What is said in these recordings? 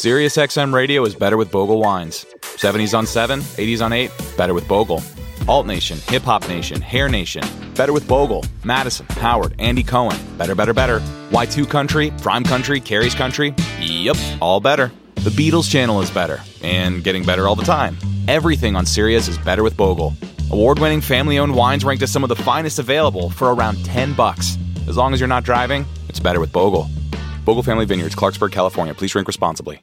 SiriusXM radio is better with Bogle wines. 70s on 7, 80s on 8, better with Bogle. Alt Nation, Hip Hop Nation, Hair Nation, better with Bogle. Madison, Howard, Andy Cohen, better, better, better. Y2 Country, Prime Country, Carrie's Country, yep, all better. The Beatles channel is better, and getting better all the time. Everything on Sirius is better with Bogle. Award-winning family-owned wines ranked as some of the finest available for around 10 bucks. As long as you're not driving, it's better with Bogle. Bogle Family Vineyards, Clarksburg, California. Please drink responsibly.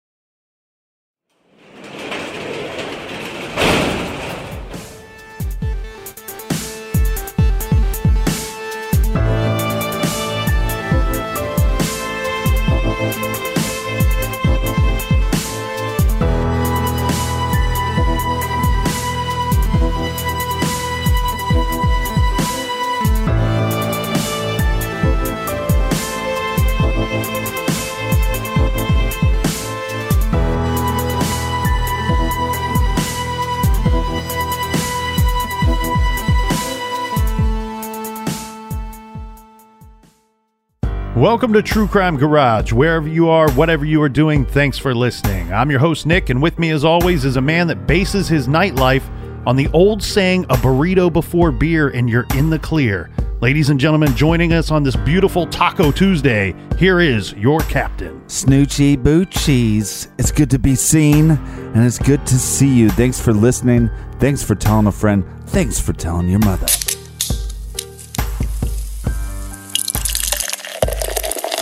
Welcome to True Crime Garage. Wherever you are, whatever you are doing, thanks for listening. I'm your host, Nick, and with me, as always, is a man that bases his nightlife on the old saying, a burrito before beer, and you're in the clear. Ladies and gentlemen, joining us on this beautiful Taco Tuesday, here is your captain. Snoochie Boo Cheese. It's good to be seen and it's good to see you. Thanks for listening. Thanks for telling a friend. Thanks for telling your mother.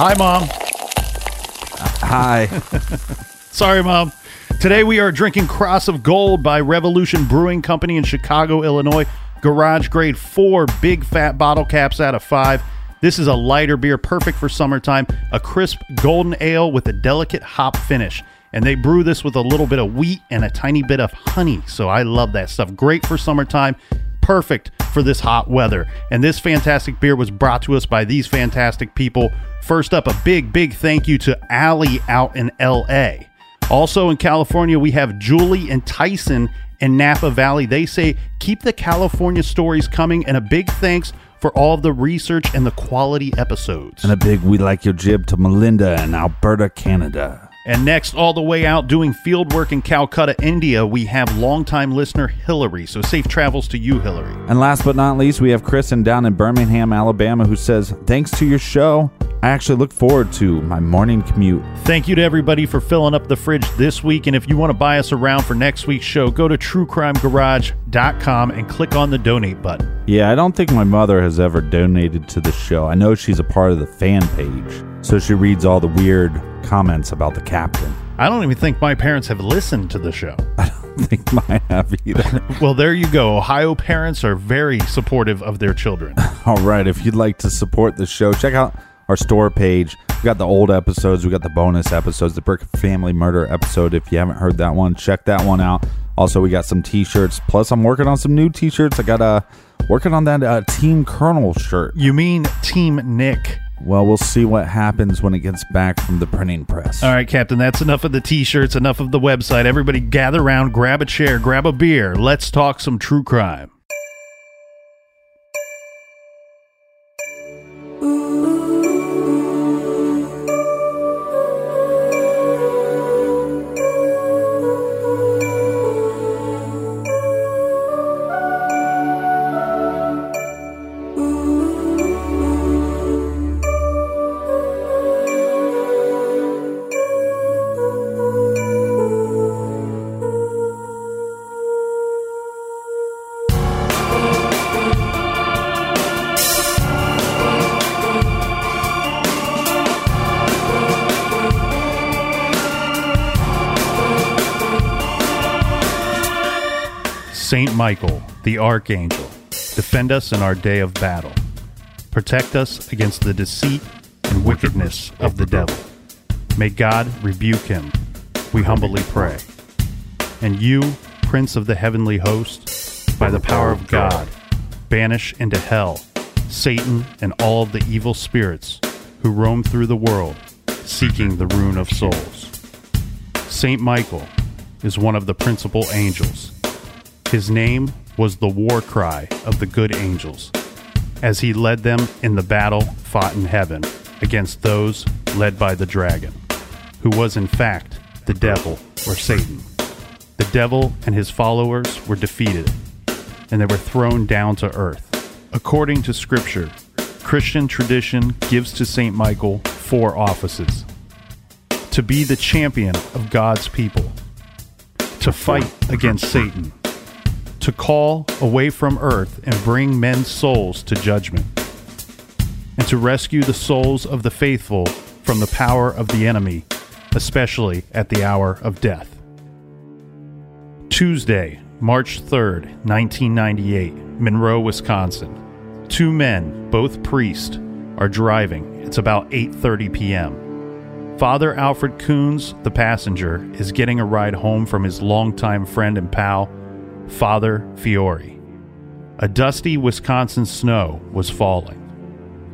Hi, Mom. Hi. Sorry, Mom. Today we are drinking Cross of Gold by Revolution Brewing Company in Chicago, Illinois. Garage grade four, big fat bottle caps out of five. This is a lighter beer, perfect for summertime. A crisp golden ale with a delicate hop finish. And they brew this with a little bit of wheat and a tiny bit of honey. So I love that stuff. Great for summertime. Perfect for this hot weather. And this fantastic beer was brought to us by these fantastic people. First up, a big, big thank you to Allie out in LA. Also in California, we have Julie and Tyson in Napa Valley. They say, keep the California stories coming, and a big thanks for all the research and the quality episodes. and a big we like your jib to Melinda in Alberta, Canada. And next, all the way out doing field work in Calcutta, India, we have longtime listener Hillary. So safe travels to you, Hillary. And last but not least, we have Kristen down in Birmingham, Alabama, who says, Thanks to your show, I actually look forward to my morning commute. Thank you to everybody for filling up the fridge this week. And if you want to buy us around for next week's show, go to truecrimegarage.com and click on the donate button. Yeah, I don't think my mother has ever donated to the show. I know she's a part of the fan page, so she reads all the weird comments about the captain. I don't even think my parents have listened to the show. I don't think mine have either. Well, there you go. Ohio parents are very supportive of their children. all right, if you'd like to support the show, check out our store page. We got the old episodes, we got the bonus episodes, the Brick Family Murder episode. If you haven't heard that one, check that one out. Also, we got some t-shirts. Plus, I'm working on some new t-shirts. I got uh working on that uh, Team Colonel shirt. You mean Team Nick? Well, we'll see what happens when it gets back from the printing press. All right, Captain, that's enough of the t shirts, enough of the website. Everybody gather around, grab a chair, grab a beer. Let's talk some true crime. Saint Michael, the Archangel, defend us in our day of battle. Protect us against the deceit and wickedness of the devil. May God rebuke him, we humbly pray. And you, Prince of the heavenly host, by the power of God, banish into hell Satan and all of the evil spirits who roam through the world seeking the ruin of souls. Saint Michael is one of the principal angels. His name was the war cry of the good angels as he led them in the battle fought in heaven against those led by the dragon, who was in fact the devil or Satan. The devil and his followers were defeated, and they were thrown down to earth. According to Scripture, Christian tradition gives to St. Michael four offices to be the champion of God's people, to fight against Satan, to call away from earth and bring men's souls to judgment, and to rescue the souls of the faithful from the power of the enemy, especially at the hour of death. Tuesday, March 3rd, 1998, Monroe, Wisconsin. Two men, both priests, are driving. It's about 8:30 p.m. Father Alfred Kunz, the passenger, is getting a ride home from his longtime friend and pal, Father Fiore. A dusty Wisconsin snow was falling.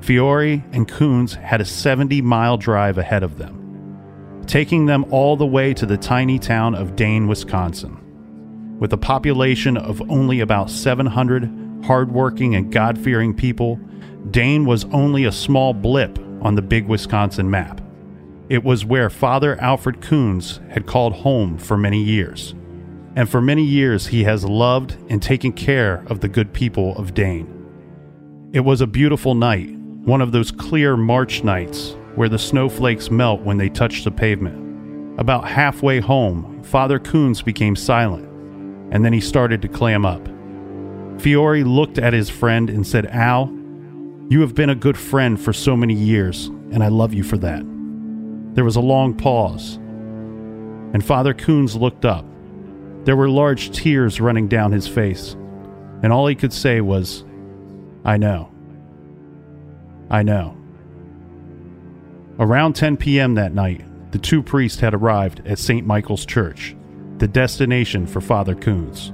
Fiore and Kunz had a 70 mile drive ahead of them, taking them all the way to the tiny town of Dane, Wisconsin. With a population of only about 700 hardworking and God fearing people, Dane was only a small blip on the big Wisconsin map. It was where Father Alfred Kunz had called home for many years and for many years he has loved and taken care of the good people of Dane. It was a beautiful night, one of those clear March nights where the snowflakes melt when they touch the pavement. About halfway home, Father Kunz became silent, and then he started to clam up. Fiore looked at his friend and said, Al, you have been a good friend for so many years, and I love you for that. There was a long pause, and Father Kunz looked up. There were large tears running down his face, and all he could say was, I know. I know. Around 10 p.m. that night, the two priests had arrived at St. Michael's Church, the destination for Father Kunz.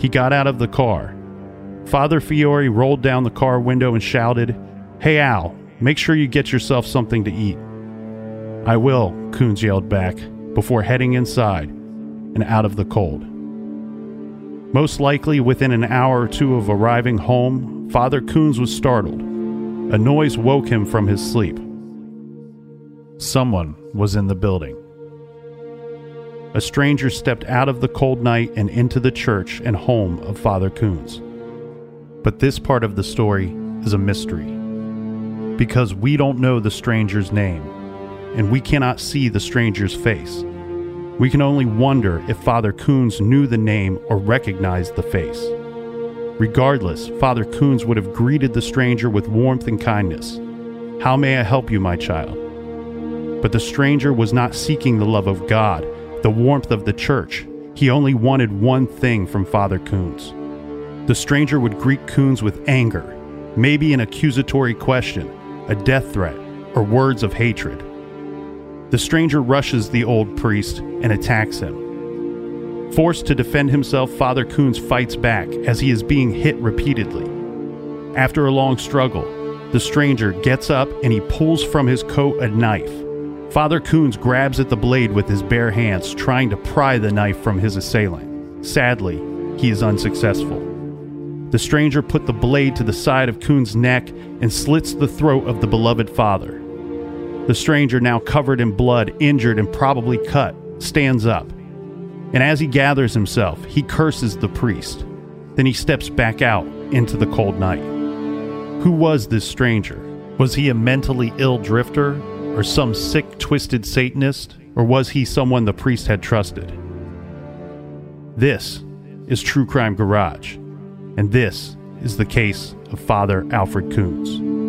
He got out of the car. Father Fiore rolled down the car window and shouted, Hey Al, make sure you get yourself something to eat. I will, Kunz yelled back, before heading inside and out of the cold. Most likely within an hour or two of arriving home, Father Kunz was startled. A noise woke him from his sleep. Someone was in the building. A stranger stepped out of the cold night and into the church and home of Father Kunz. But this part of the story is a mystery. Because we don't know the stranger's name, and we cannot see the stranger's face. We can only wonder if Father Kunz knew the name or recognized the face. Regardless, Father Kunz would have greeted the stranger with warmth and kindness. How may I help you, my child? But the stranger was not seeking the love of God, the warmth of the church. He only wanted one thing from Father Kunz. The stranger would greet Kunz with anger, maybe an accusatory question, a death threat, or words of hatred. The stranger rushes the old priest and attacks him. Forced to defend himself, Father Kunz fights back as he is being hit repeatedly. After a long struggle, the stranger gets up and he pulls from his coat a knife. Father Kunz grabs at the blade with his bare hands, trying to pry the knife from his assailant. Sadly, he is unsuccessful. The stranger put the blade to the side of Kunz' neck and slits the throat of the beloved father. The stranger, now covered in blood, injured, and probably cut, stands up. And as he gathers himself, he curses the priest. Then he steps back out into the cold night. Who was this stranger? Was he a mentally ill drifter, or some sick, twisted Satanist, or was he someone the priest had trusted? This is True Crime Garage, and this is the case of Father Alfred Kunz.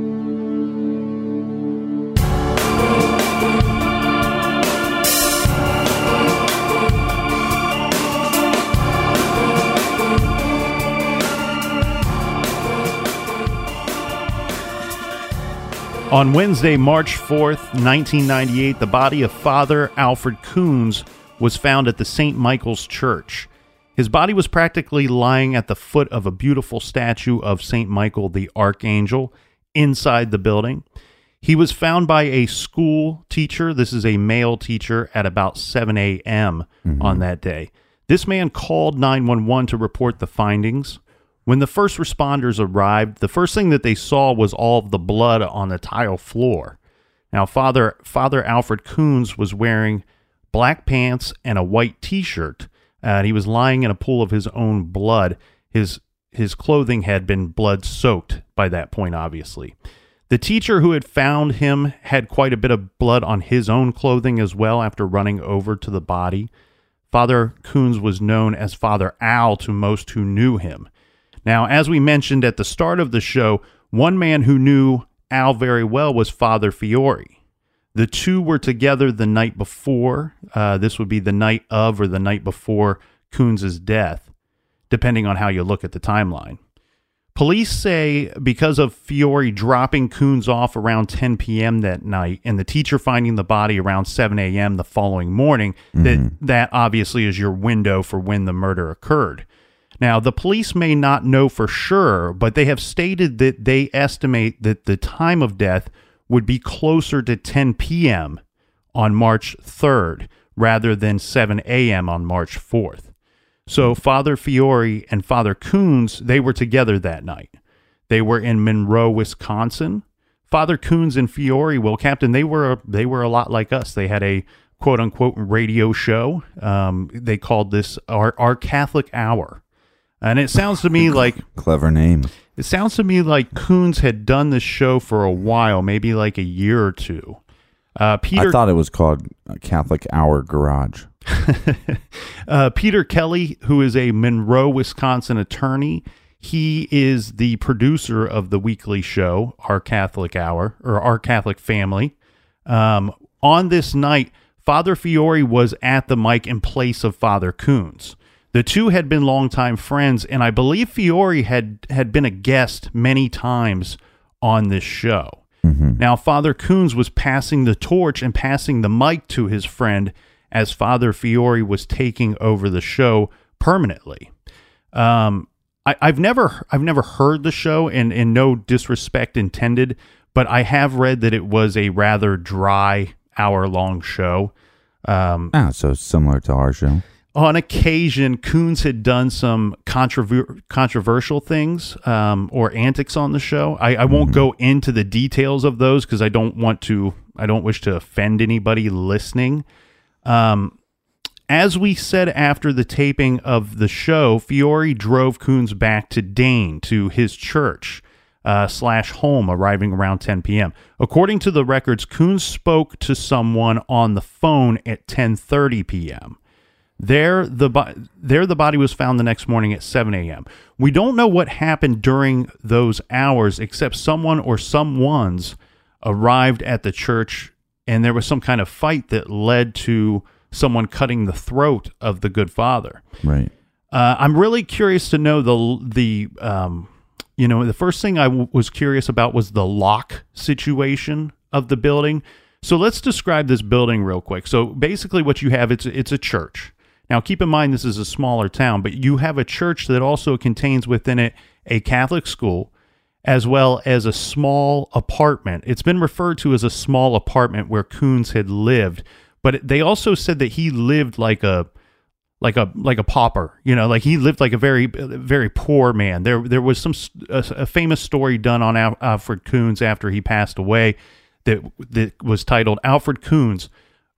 On Wednesday, March 4th, 1998, the body of Father Alfred Kunz was found at the St. Michael's Church. His body was practically lying at the foot of a beautiful statue of St. Michael the Archangel inside the building. He was found by a school teacher. This is a male teacher at about 7 a.m. Mm-hmm. on that day. This man called 911 to report the findings. When the first responders arrived, the first thing that they saw was all of the blood on the tile floor. Now, Father Father Alfred Kunz was wearing black pants and a white T-shirt, uh, and he was lying in a pool of his own blood. His his clothing had been blood soaked by that point, obviously. The teacher who had found him had quite a bit of blood on his own clothing as well after running over to the body. Father Kunz was known as Father Al to most who knew him. Now, as we mentioned at the start of the show, one man who knew Al very well was Father Fiore. The two were together the night before. Uh, this would be the night of or the night before Kunz' death, depending on how you look at the timeline. Police say because of Fiore dropping Kunz off around 10 p.m. that night and the teacher finding the body around 7 a.m. the following morning, that that obviously is your window for when the murder occurred. Now, the police may not know for sure, but they have stated that they estimate that the time of death would be closer to 10 p.m. on March 3rd rather than 7 a.m. on March 4th. So Father Fiore and Father Kunz, they were together that night. They were in Monroe, Wisconsin. Father Kunz and Fiore, well, Captain, they were they were a lot like us. They had a quote unquote radio show. Um, they called this our our Catholic Hour, and it sounds to me like Clever name. it sounds to me like Kunz had done this show for a while, maybe like a year or two. Uh, Peter I thought it was called Catholic Hour Garage. uh, Peter Kelly, who is a Monroe, Wisconsin attorney, he is the producer of the weekly show, Our Catholic Hour, or Our Catholic Family. Um, on this night, Father Fiore was at the mic in place of Father Kunz. The two had been longtime friends, and I believe Fiore had had been a guest many times on this show. Now, Father Kunz was passing the torch and passing the mic to his friend as Father Fiore was taking over the show permanently. Um, I, I've never I've never heard the show, and and no disrespect intended, but I have read that it was a rather dry hour long show. Um, Ah, so similar to our show. On occasion, Kunz had done some controver- controversial things um, or antics on the show. I, I won't go into the details of those because I don't want to. I don't wish to offend anybody listening. Um, as we said after the taping of the show, Fiore drove Kunz back to Dane to his church uh, slash home, arriving around 10 p.m. According to the records, Kunz spoke to someone on the phone at 10:30 p.m. There, the bo- there the body was found the next morning at 7 a.m. We don't know what happened during those hours, except someone or someone's arrived at the church, and there was some kind of fight that led to someone cutting the throat of the good father. Right. Uh, I'm really curious to know the the um, you know the first thing I w- was curious about was the lock situation of the building. So let's describe this building real quick. So basically, what you have it's it's a church. Now, keep in mind this is a smaller town, but you have a church that also contains within it a Catholic school, as well as a small apartment. It's been referred to as a small apartment where Kunz had lived, but they also said that he lived like a like a like a pauper, you know, like he lived like a very very poor man. There there was some a, a famous story done on Al, Alfred Kunz after he passed away that that was titled Alfred Kunz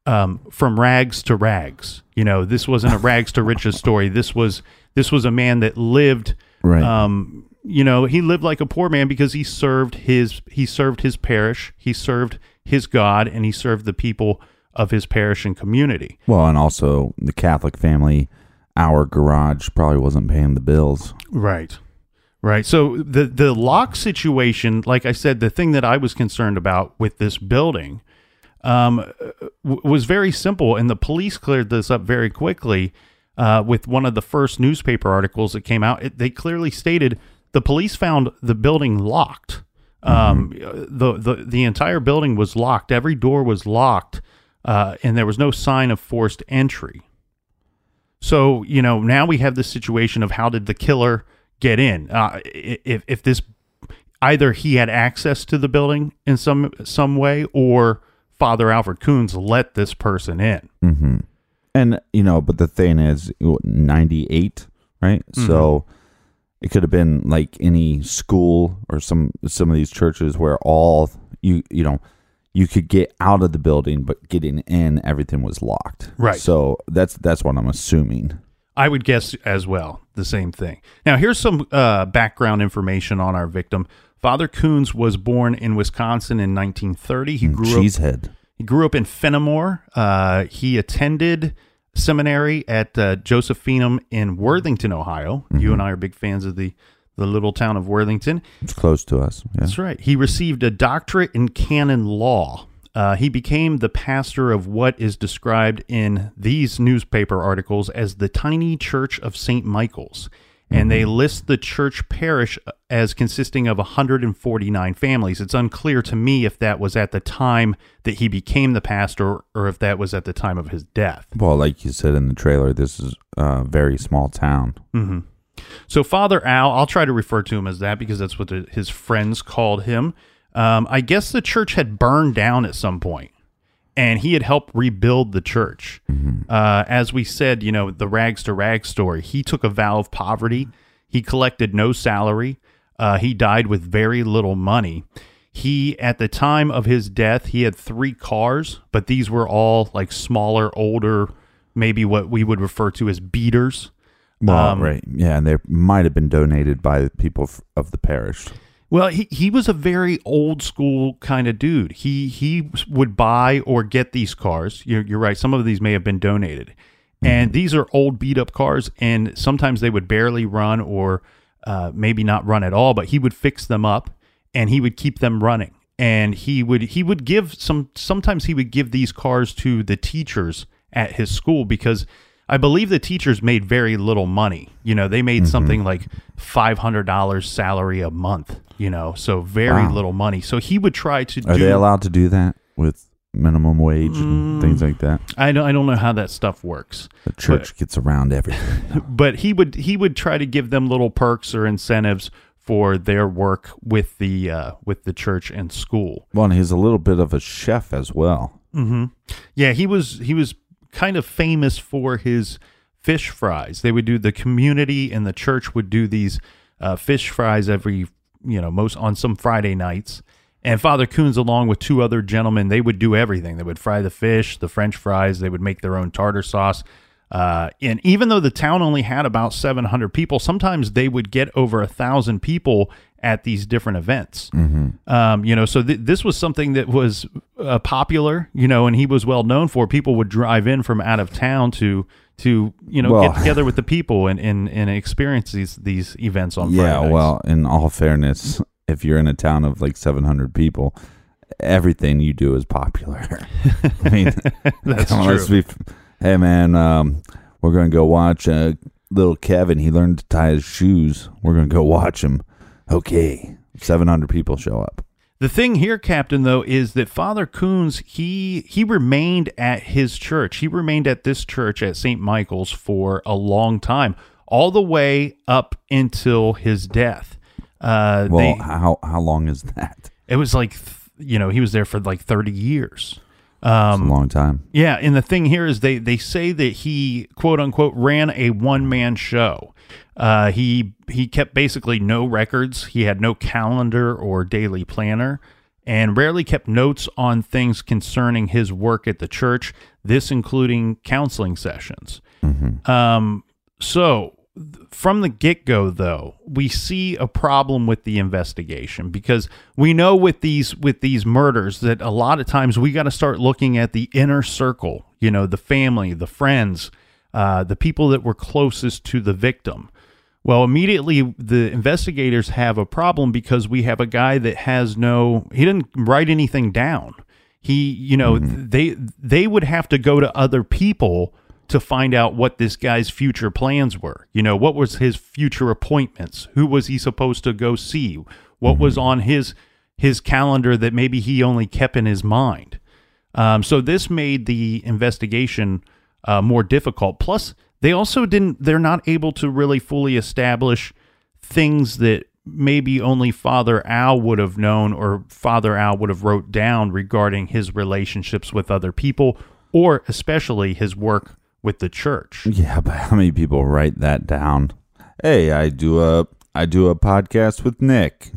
um, from rags to rags. You know, this wasn't a rags to riches story. This was this was a man that lived Right. um, you know, he lived like a poor man because he served his he served his parish, he served his God, and he served the people of his parish and community. well, and also the Catholic family, our garage probably wasn't paying the bills. Right. Right. So the the lock situation, like I said, the thing that I was concerned about with this building um, w- was very simple, and the police cleared this up very quickly. Uh, with one of the first newspaper articles that came out, it, they clearly stated the police found the building locked. Um, the, the the entire building was locked. Every door was locked, uh, and there was no sign of forced entry. So you know now we have this situation of how did the killer get in? Uh, if if this either he had access to the building in some some way, or Father Alfred Kunz let this person in. Mm-hmm. And you know, but the thing is, ninety eight, right? So it could have been like any school or some some of these churches where all you you know you could get out of the building, but getting in, everything was locked. Right. So that's that's what I'm assuming. I would guess as well the same thing. Now, here's some uh, background information on our victim. Father Kunz was born in Wisconsin in 1930. He grew up. He grew up in Fenimore. Uh, he attended seminary at uh, Josephinum in Worthington, Ohio. You and I are big fans of the the little town of Worthington. It's close to us. Yeah. That's right. He received a doctorate in canon law. Uh, he became the pastor of what is described in these newspaper articles as the tiny church of St. Michael's. And they list the church parish as consisting of 149 families. It's unclear to me if that was at the time that he became the pastor or if that was at the time of his death. Well, like you said in the trailer, this is a very small town. So Father Al, I'll try to refer to him as that because that's what the, his friends called him. Um, I guess the church had burned down at some point, and he had helped rebuild the church. Uh, as we said, you know, the rags to rags story. He took a vow of poverty. He collected no salary. Uh, he died with very little money. He, at the time of his death, he had three cars, but these were all like smaller, older, maybe what we would refer to as beaters. Well, Um, right. Yeah, and they might have been donated by people f- of the parish. Well, he, he was a very old school kind of dude. He he would buy or get these cars. You're, you're right. Some of these may have been donated, and these are old beat up cars, and sometimes they would barely run or uh, maybe not run at all. But he would fix them up, and he would keep them running. And he would he would give some. Sometimes he would give these cars to the teachers at his school because I believe the teachers made very little money. You know, they made mm-hmm. something like five hundred dollars salary a month. You know, so very Wow. little money. So he would try to Are do. they allowed to do that with minimum wage and mm. things like that? I don't. I don't know how that stuff works. The church gets around everything. but he would he would try to give them little perks or incentives for their work with the uh, with the church and school. well, and he's a little bit of a chef as well. Mm-hmm. Yeah, he was he was kind of famous for his fish fries. They would do the community and the church would do these uh, fish fries every you know most on some Friday nights. And Father Kunz, along with two other gentlemen, they would do everything. They would fry the fish, the French fries. They would make their own tartar sauce. Uh, and even though the town only had about 700 people, sometimes they would get over a thousand people at these different events. Um, you know, so th- this was something that was uh, popular, you know, and he was well known for. People would drive in from out of town to to you know Well- get together with the people and and, and experience these these events on yeah, Friday nights. well, in all fairness, if you're in a town of like 700 people, everything you do is popular. I mean, That's come on, let's true. be. Hey, man, um, we're gonna go watch uh, little Kevin. He learned to tie his shoes. We're gonna go watch him. Okay, 700 people show up. The thing here, Captain, though, is that Father Kunz he he remained at his church. He remained at this church at St. Michael's for a long time, all the way up until his death. Uh, Well, they, how how long is that? it was like you know he was there for like thirty years. It's a long time. Yeah, and the thing here is they they say that he quote unquote ran a one man show. Uh, he he kept basically no records. He had no calendar or daily planner, and rarely kept notes on things concerning his work at the church. This including counseling sessions. Um, so from the get go, though, we see a problem with the investigation because we know with these with these murders that a lot of times we got to start looking at the inner circle. You know, the family, the friends, uh, the people that were closest to the victim. Well, immediately the investigators have a problem because we have a guy that has no he didn't write anything down. He, you know, they they would have to go to other people to find out what this guy's future plans were. You know, what was his future appointments? Who was he supposed to go see? What was on his his calendar that maybe he only kept in his mind. Um, so this made the investigation uh, more difficult. Plus, they also didn't. They're not able to really fully establish things that maybe only Father Al would have known or Father Al would have wrote down regarding his relationships with other people or especially his work with the church. Yeah, but how many people write that down? Hey, I do a I do a podcast with Nick.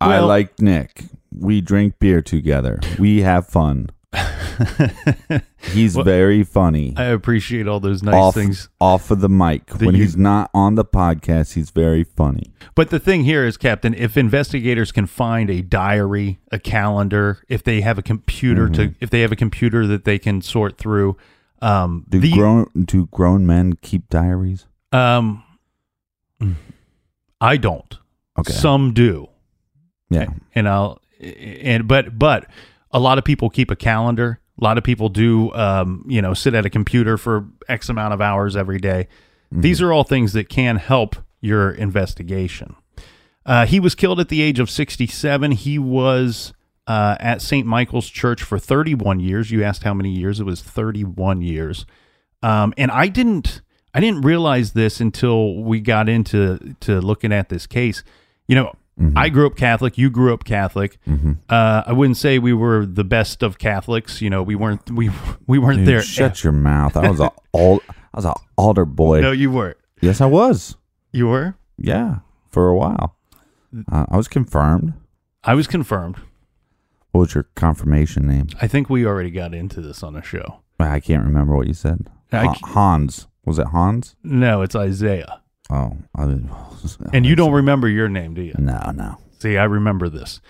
I like Nick. We drink beer together. We have fun. He's very funny. I appreciate all those nice off, things. off of the mic. when you- he's not on the podcast, he's very funny. But the thing here is, Captain, if investigators can find a diary, a calendar, if they have a computer to, if they have a computer that they can sort through, um, Do the, grown do grown men keep diaries? um, I don't. Okay. Some do, Yeah. and I'll, and but but a lot of people keep a calendar. A lot of people do, um, you know, sit at a computer for X amount of hours every day. These are all things that can help your investigation. Uh, he was killed at the age of 67. He was uh, at St. Michael's Church for 31 years. You asked how many years? It was 31 years. Um, and I didn't, I didn't realize this until we got into to looking at this case. You know, I grew up Catholic. You grew up Catholic. Uh, I wouldn't say we were the best of Catholics. You know, we weren't. We we weren't Dude, there. shut your mouth. I was a old I was a altar boy. No, you weren't. yes, I was. You were. Yeah, for a while. Uh, I was confirmed. I was confirmed. What was your confirmation name? I think we already got into this on the show. I can't remember what you said. Hans. Was it Hans? No, it's Isaiah. Oh, I, And you don't remember your name, do you? No, no. See, I remember this.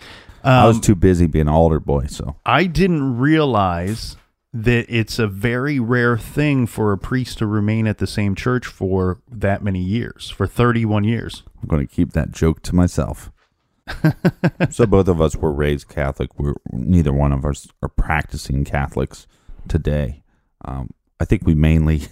I was Um, too busy being an altar boy. So I didn't realize that it's a very rare thing for a priest to remain at the same church for that many years, for 31 years. I'm going to keep that joke to myself. so both of us were raised Catholic. We're neither one of us are practicing Catholics today. Um, I think we mainly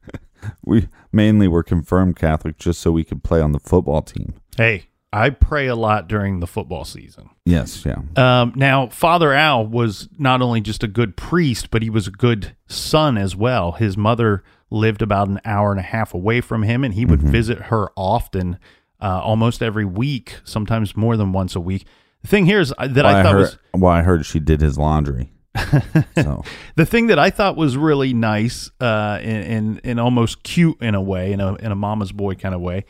we mainly were confirmed Catholic just so we could play on the football team. Hey, I pray a lot during the football season. Yes, yeah. Um, now, Father Al was not only just a good priest, but he was a good son as well. His mother lived about an hour and a half away from him, and he would visit her often, uh, almost every week, sometimes more than once a week. The thing here is uh, that Well, I I thought heard, was well, I heard she did his laundry. so the thing that I thought was really nice uh, and, and and almost cute in a way, in a in a mama's boy kind of way.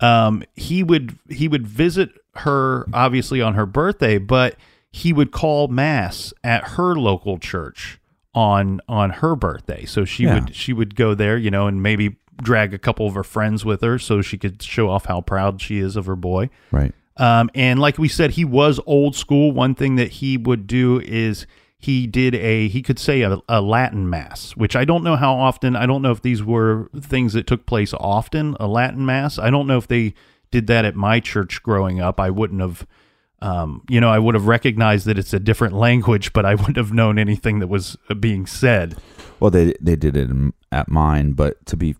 Um, he would he would visit her obviously on her birthday, but he would call mass at her local church on on her birthday. So she Yeah. would she would go there, you know, and maybe drag a couple of her friends with her so she could show off how proud she is of her boy. right. Um, and like we said, he was old school. One thing that he would do is he did a he could say a, a Latin mass, which I don't know how often. I don't know if these were things that took place often. A Latin mass. I don't know if they did that at my church growing up. I wouldn't have. Um, you know, I would have recognized that it's a different language, but I wouldn't have known anything that was being said. Well, they they did it at mine, but to be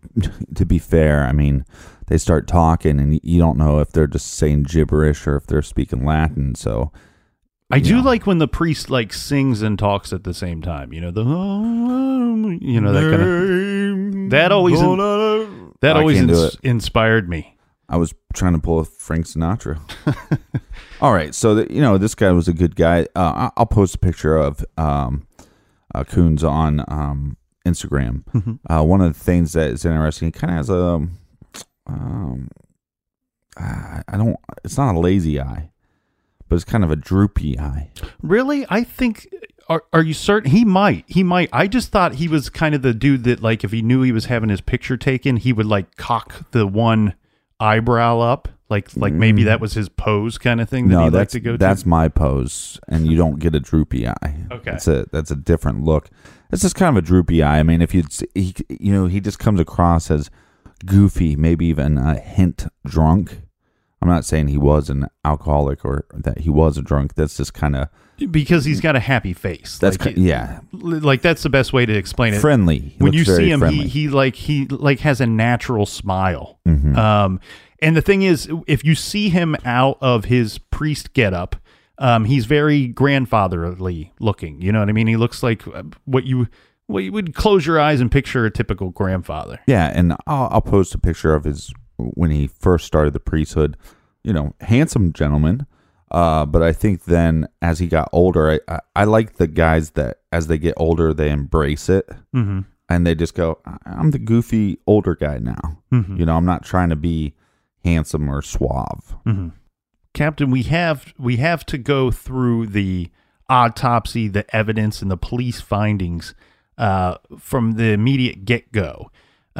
to be fair, I mean, they start talking, and you don't know if they're just saying gibberish or if they're speaking Latin. So I do Yeah. like when the priest like sings and talks at the same time. You know the you know that kind of that always that always ins- inspired me. I was trying to pull a Frank Sinatra. All right, so that you know, this guy was a good guy. Uh, I- I'll post a picture of um, uh, Kunz on um, Instagram. Uh, one of the things that is interesting, he kind of has a, um, I I don't. It's not a lazy eye, but it's kind of a droopy eye. Really, I think. Are, are you certain he might? He might. I just thought he was kind of the dude that, like, if he knew he was having his picture taken, he would like cock the one eyebrow up, like, like maybe that was his pose kind of thing that Mm. no, he'd like that's to go that's my pose, and you don't get a droopy eye. Okay. that's a that's a different look. It's just kind of a droopy eye. I mean, if you'd he, you know, he just comes across as goofy, maybe even a hint drunk. I'm not saying he was an alcoholic or that he was a drunk. That's just kind of because he's got a happy face. that's like, ki- yeah, like that's the best way to explain it. friendly. He when you see him, friendly. he he like he like has a natural smile. Mm-hmm. Um, and the thing is, if you see him out of his priest getup, Um, he's very grandfatherly looking. You know what I mean? He looks like uh, what you what you would close your eyes and picture a typical grandfather. Yeah, and I'll, I'll post a picture of his when he first started the priesthood. You know, handsome gentleman. Uh, but I think then as he got older, I, I, I like the guys that as they get older they embrace it Mm-hmm. and they just go, "I- I'm the goofy older guy now. Mhm. You know, I'm not trying to be handsome or suave. Captain, we have we have to go through the autopsy, the evidence, and the police findings uh, from the immediate get go.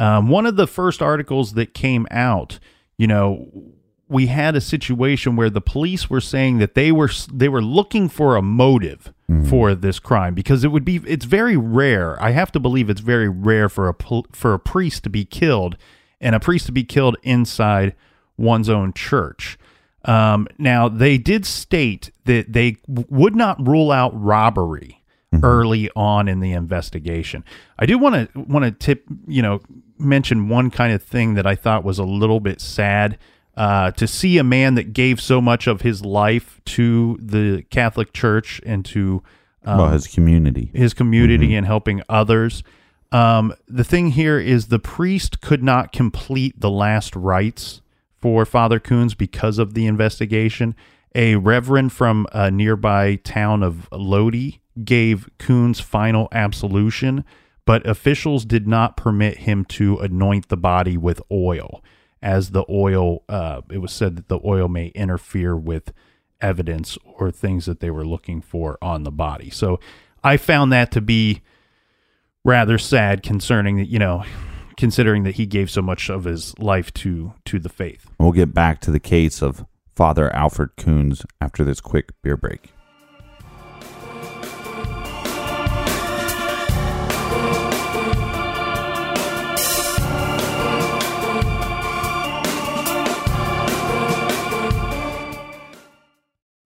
Um, one of the first articles that came out, you know, we had a situation where the police were saying that they were they were looking for a motive for this crime because it would be it's very rare. I have to believe it's very rare for a for a priest to be killed and a priest to be killed inside one's own church. Um, now they did state that they w- would not rule out robbery early on in the investigation. I do want to want to tip, you know, mention one kind of thing that I thought was a little bit sad. Uh, to see a man that gave so much of his life to the Catholic Church and to um, well, his community. his community and helping others. Um, the thing here is the priest could not complete the last rites for Father Kunz because of the investigation. A reverend from a nearby town of Lodi gave Kunz final absolution, but officials did not permit him to anoint the body with oil, as the oil, uh, it was said that the oil may interfere with evidence or things that they were looking for on the body. So I found that to be rather sad concerning that, you know, considering that he gave so much of his life to to the faith. We'll get back to the case of Father Alfred Kunz after this quick beer break.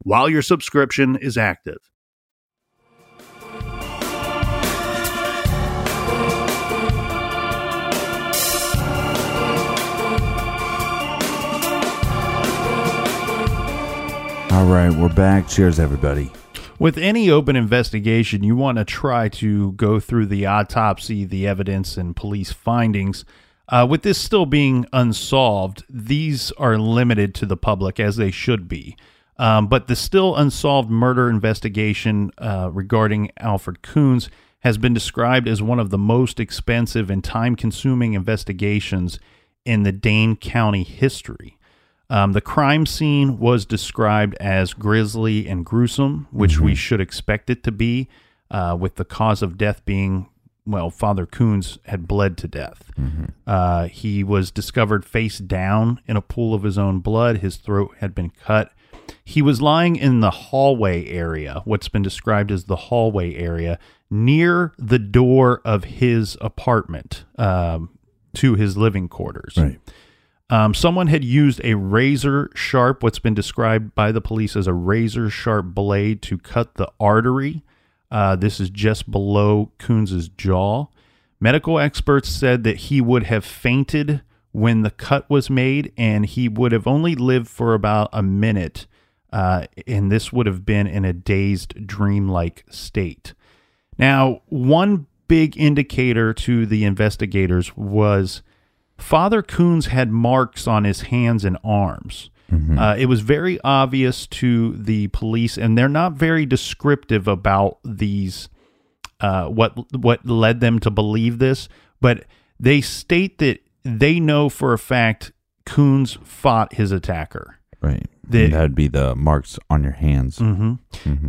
while your subscription is active. All right, we're back. Cheers, everybody. With any open investigation, you want to try to go through the autopsy, the evidence, and police findings. Uh, with this still being unsolved, these are limited to the public as they should be. Um, but the still unsolved murder investigation uh, regarding Alfred Kunz has been described as one of the most expensive and time consuming investigations in the Dane County history. Um, the crime scene was described as grisly and gruesome, which we should expect it to be, uh, with the cause of death being, well, Father Kunz had bled to death. Uh, he was discovered face down in a pool of his own blood. His throat had been cut. He was lying in the hallway area, what's been described as the hallway area, near the door of his apartment um, to his living quarters. Right. Um, someone had used a razor sharp, what's been described by the police as a razor sharp blade to cut the artery. Uh, this is just below Kunz's jaw. Medical experts said that he would have fainted when the cut was made, and he would have only lived for about a minute. Uh, and this would have been in a dazed, dreamlike state. Now, one big indicator to the investigators was Father Kunz had marks on his hands and arms. Uh, it was very obvious to the police, and they're not very descriptive about these. Uh, what what led them to believe this? But they state that they know for a fact Kunz fought his attacker. Right. The- that'd be the marks on your hands. hmm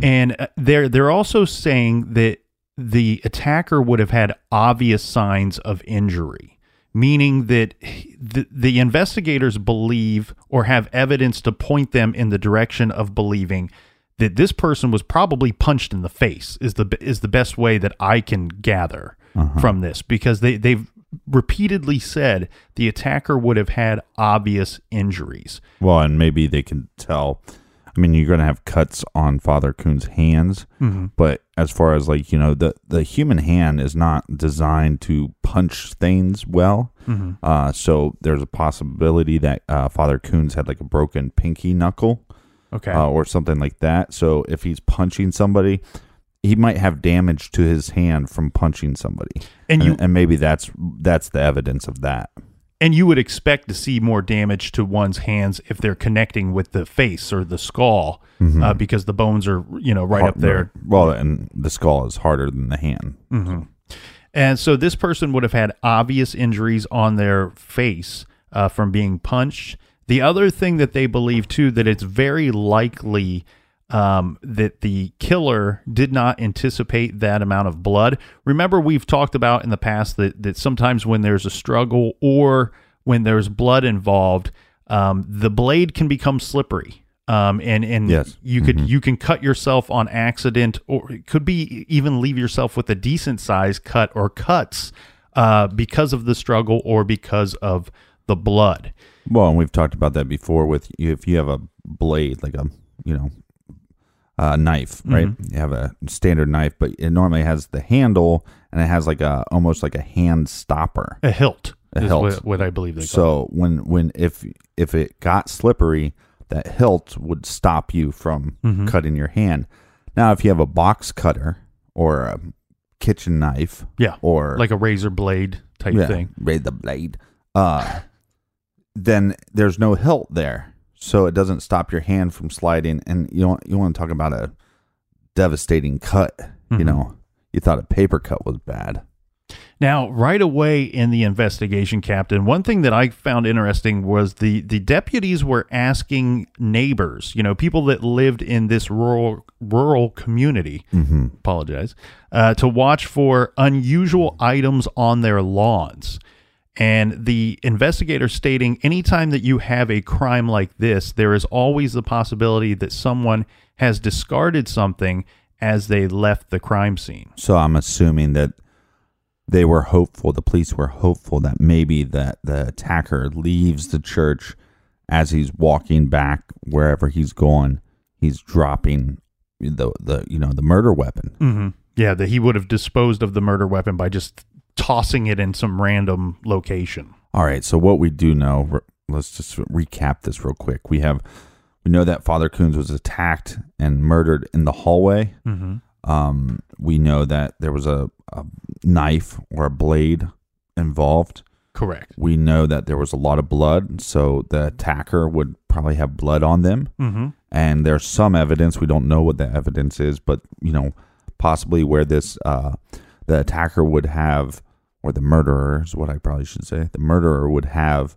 And uh, they're they're also saying that the attacker would have had obvious signs of injury, meaning that the, the investigators believe or have evidence to point them in the direction of believing that this person was probably punched in the face is the is the best way that I can gather from this because they they've repeatedly said the attacker would have had obvious injuries. Well, and maybe they can tell. I mean, you're going to have cuts on Father Kunz's hands, but as far as like you know, the the human hand is not designed to punch things well. Uh, so there's a possibility that uh, Father Kunz had like a broken pinky knuckle Okay. uh, or something like that. So if he's punching somebody, he might have damage to his hand from punching somebody, And you- and maybe that's that's the evidence of that. And you would expect to see more damage to one's hands if they're connecting with the face or the skull, uh, because the bones are, you know, right up there. Well, and the skull is harder than the hand. And so this person would have had obvious injuries on their face uh, from being punched. The other thing that they believe too that it's very likely um, that the killer did not anticipate that amount of blood. Remember, we've talked about in the past that that sometimes when there's a struggle or when there's blood involved, um, the blade can become slippery. Um, and and Yes. you could you can cut yourself on accident, or it could be even leave yourself with a decent size cut or cuts uh, because of the struggle or because of the blood. Well, and we've talked about that before. With if you have a blade, like a you know, a knife, right? You have a standard knife, but it normally has the handle and it has like a almost like a hand stopper. A hilt A hilt. What, what I believe they call it. So when when if if it got slippery, that hilt would stop you from Mm-hmm. cutting your hand. Now, if you have a box cutter or a kitchen knife, Yeah, or like a razor blade type yeah, thing. the blade, uh, then there's no hilt there, so it doesn't stop your hand from sliding. And you want you want to talk about a devastating cut. Mm-hmm. You know, you thought a paper cut was bad. Now, right away in the investigation, Captain, one thing that I found interesting was the the deputies were asking neighbors, you know, people that lived in this rural rural community, apologize, uh, to watch for unusual items on their lawns. And the investigator stating anytime that you have a crime like this, there is always the possibility that someone has discarded something as they left the crime scene. So I'm assuming that they were hopeful. The police were hopeful that maybe that the attacker leaves the church as he's walking back wherever he's going. He's dropping the the you know the murder weapon. Mm-hmm. Yeah, that he would have disposed of the murder weapon by just tossing it in some random location. All right. So what we do know, let's just recap this real quick. We have we know that Father Kunz was attacked and murdered in the hallway. Mm-hmm. Um, we know that there was a, a knife or a blade involved. Correct. We know that there was a lot of blood, so the attacker would probably have blood on them. Mm-hmm. And there's some evidence. We don't know what the evidence is, but you know, possibly where this uh, the attacker would have, or the murderer is what I probably should say. The murderer would have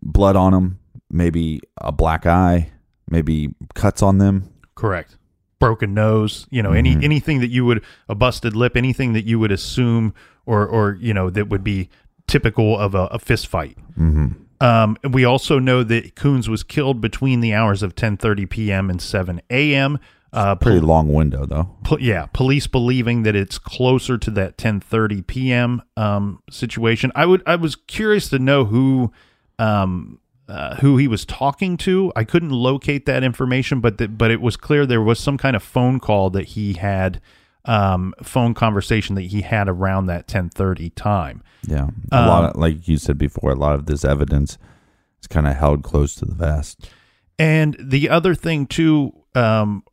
blood on him, maybe a black eye, maybe cuts on them. Correct. Broken nose, you know, any anything that you would a busted lip, anything that you would assume or or you know that would be typical of a, a fist fight. Mm-hmm. Um, we also know that Kunz was killed between the hours of 10:30 p.m. and 7 a.m. Uh, Pretty pol- long window though. po- yeah, police believing that it's closer to that 10:30 p.m. Um, situation. I would I was curious to know who um, uh, who he was talking to. I couldn't locate that information, but that but it was clear there was some kind of phone call that he had um, phone conversation that he had around that 10:30 time. Yeah, a lot of like you said before, a lot of this evidence is kind of held close to the vest. And the other thing too, um,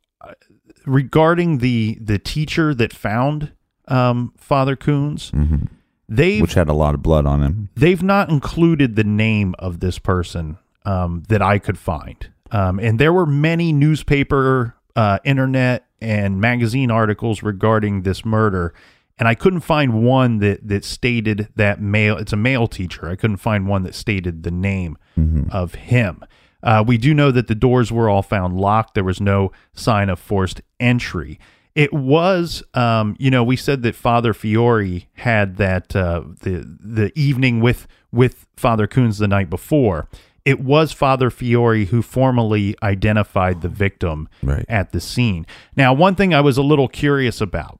regarding the the teacher that found um, Father Kunz, they've which had a lot of blood on him. they've not included the name of this person um, that I could find. Um, and there were many newspaper, uh, internet, and magazine articles regarding this murder. And I couldn't find one that, that stated that male, it's a male teacher. I couldn't find one that stated the name of him. Uh, we do know that the doors were all found locked. There was no sign of forced entry. It was, um, you know, we said that Father Fiore had that uh, the the evening with with Father Kunz the night before. It was Father Fiore who formally identified the victim Right. at the scene. Now, one thing I was a little curious about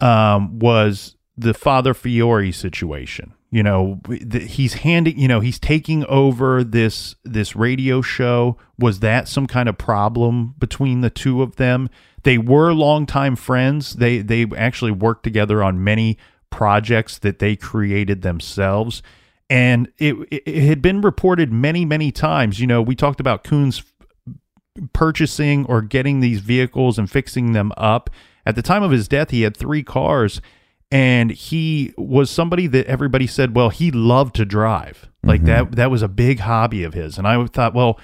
um, was the Father Fiore situation. You know, the, he's handing, you know, he's taking over this this radio show. Was that some kind of problem between the two of them? They were longtime friends. They they actually worked together on many projects that they created themselves. And it, it, it had been reported many, many times. You know, we talked about Kunz purchasing or getting these vehicles and fixing them up. At the time of his death, he had three cars, and he was somebody that everybody said, well, he loved to drive. Like mm-hmm. that, that was a big hobby of his. And I thought, well,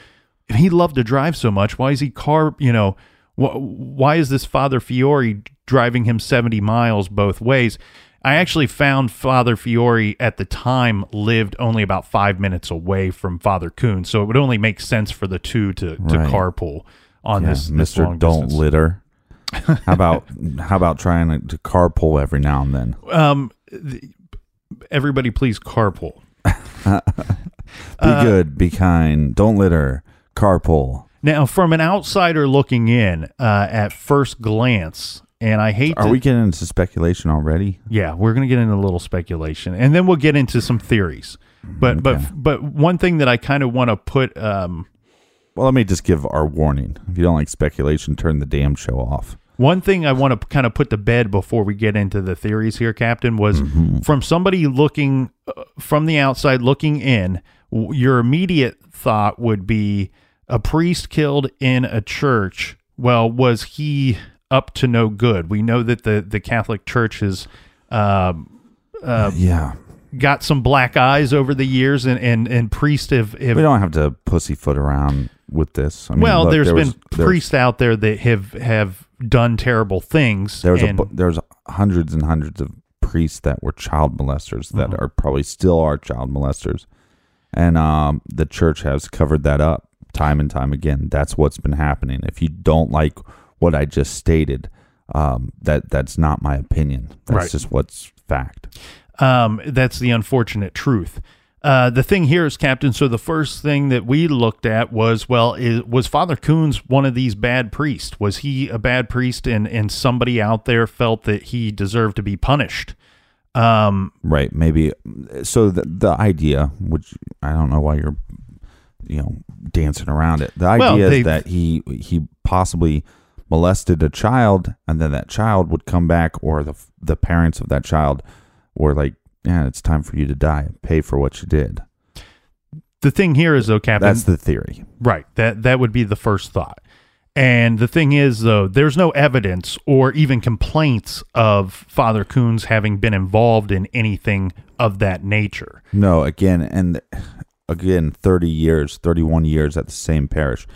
if he loved to drive so much, why is he car, you know, wh- why is this Father Fiore driving him 70 miles both ways? I actually found Father Fiore at the time lived only about five minutes away from Father Kunz, so it would only make sense for the two to, to Right. carpool on Yeah, this, this long Don't distance. Litter. How about how about trying to, to carpool every now and then? Um, th- everybody, please carpool. Be good, be kind, don't litter, carpool. Now, from an outsider looking in, uh, at first glance, and I hate Are to, we getting into speculation already? Yeah, we're going to get into a little speculation, and then we'll get into some theories. But but but one thing that I kind of want to put um, Well, let me just give our warning. If you don't like speculation, turn the damn show off. One thing I want to kind of put to bed before we get into the theories here, Captain, was from somebody looking uh, from the outside looking in, w- your immediate thought would be a priest killed in a church. Well, was he up to no good? We know that the, the Catholic Church has um, yeah, got some black eyes over the years, and, and, and priests have, have we don't have to pussyfoot around with this. I mean, well, look, there's there been was- there's- priests out there that have have done terrible things. There's and- bu- there's hundreds and hundreds of priests that were child molesters that Mm-hmm. are probably still are child molesters, and um, the church has covered that up time and time again. That's what's been happening. If you don't like what I just stated, um, that that's not my opinion. That's Right. just what's fact. Um, that's the unfortunate truth. Uh, the thing here is, Captain. So the first thing that we looked at was, well, is, was Father Kunz one of these bad priests? Was he a bad priest, and and somebody out there felt that he deserved to be punished? Um, Right. Maybe. So the the idea, which I don't know why you're, you know, dancing around it. The Well, idea they've- is that he he possibly molested a child, and then that child would come back, or the the parents of that child were like, "Yeah, it's time for you to die. Pay for what you did." the thing here is, though, Captain. That's the theory. Right. That that would be the first thought. And the thing is, though, there's no evidence or even complaints of Father Kunz having been involved in anything of that nature. No, again, and again, 30 years, 31 years at the same parish.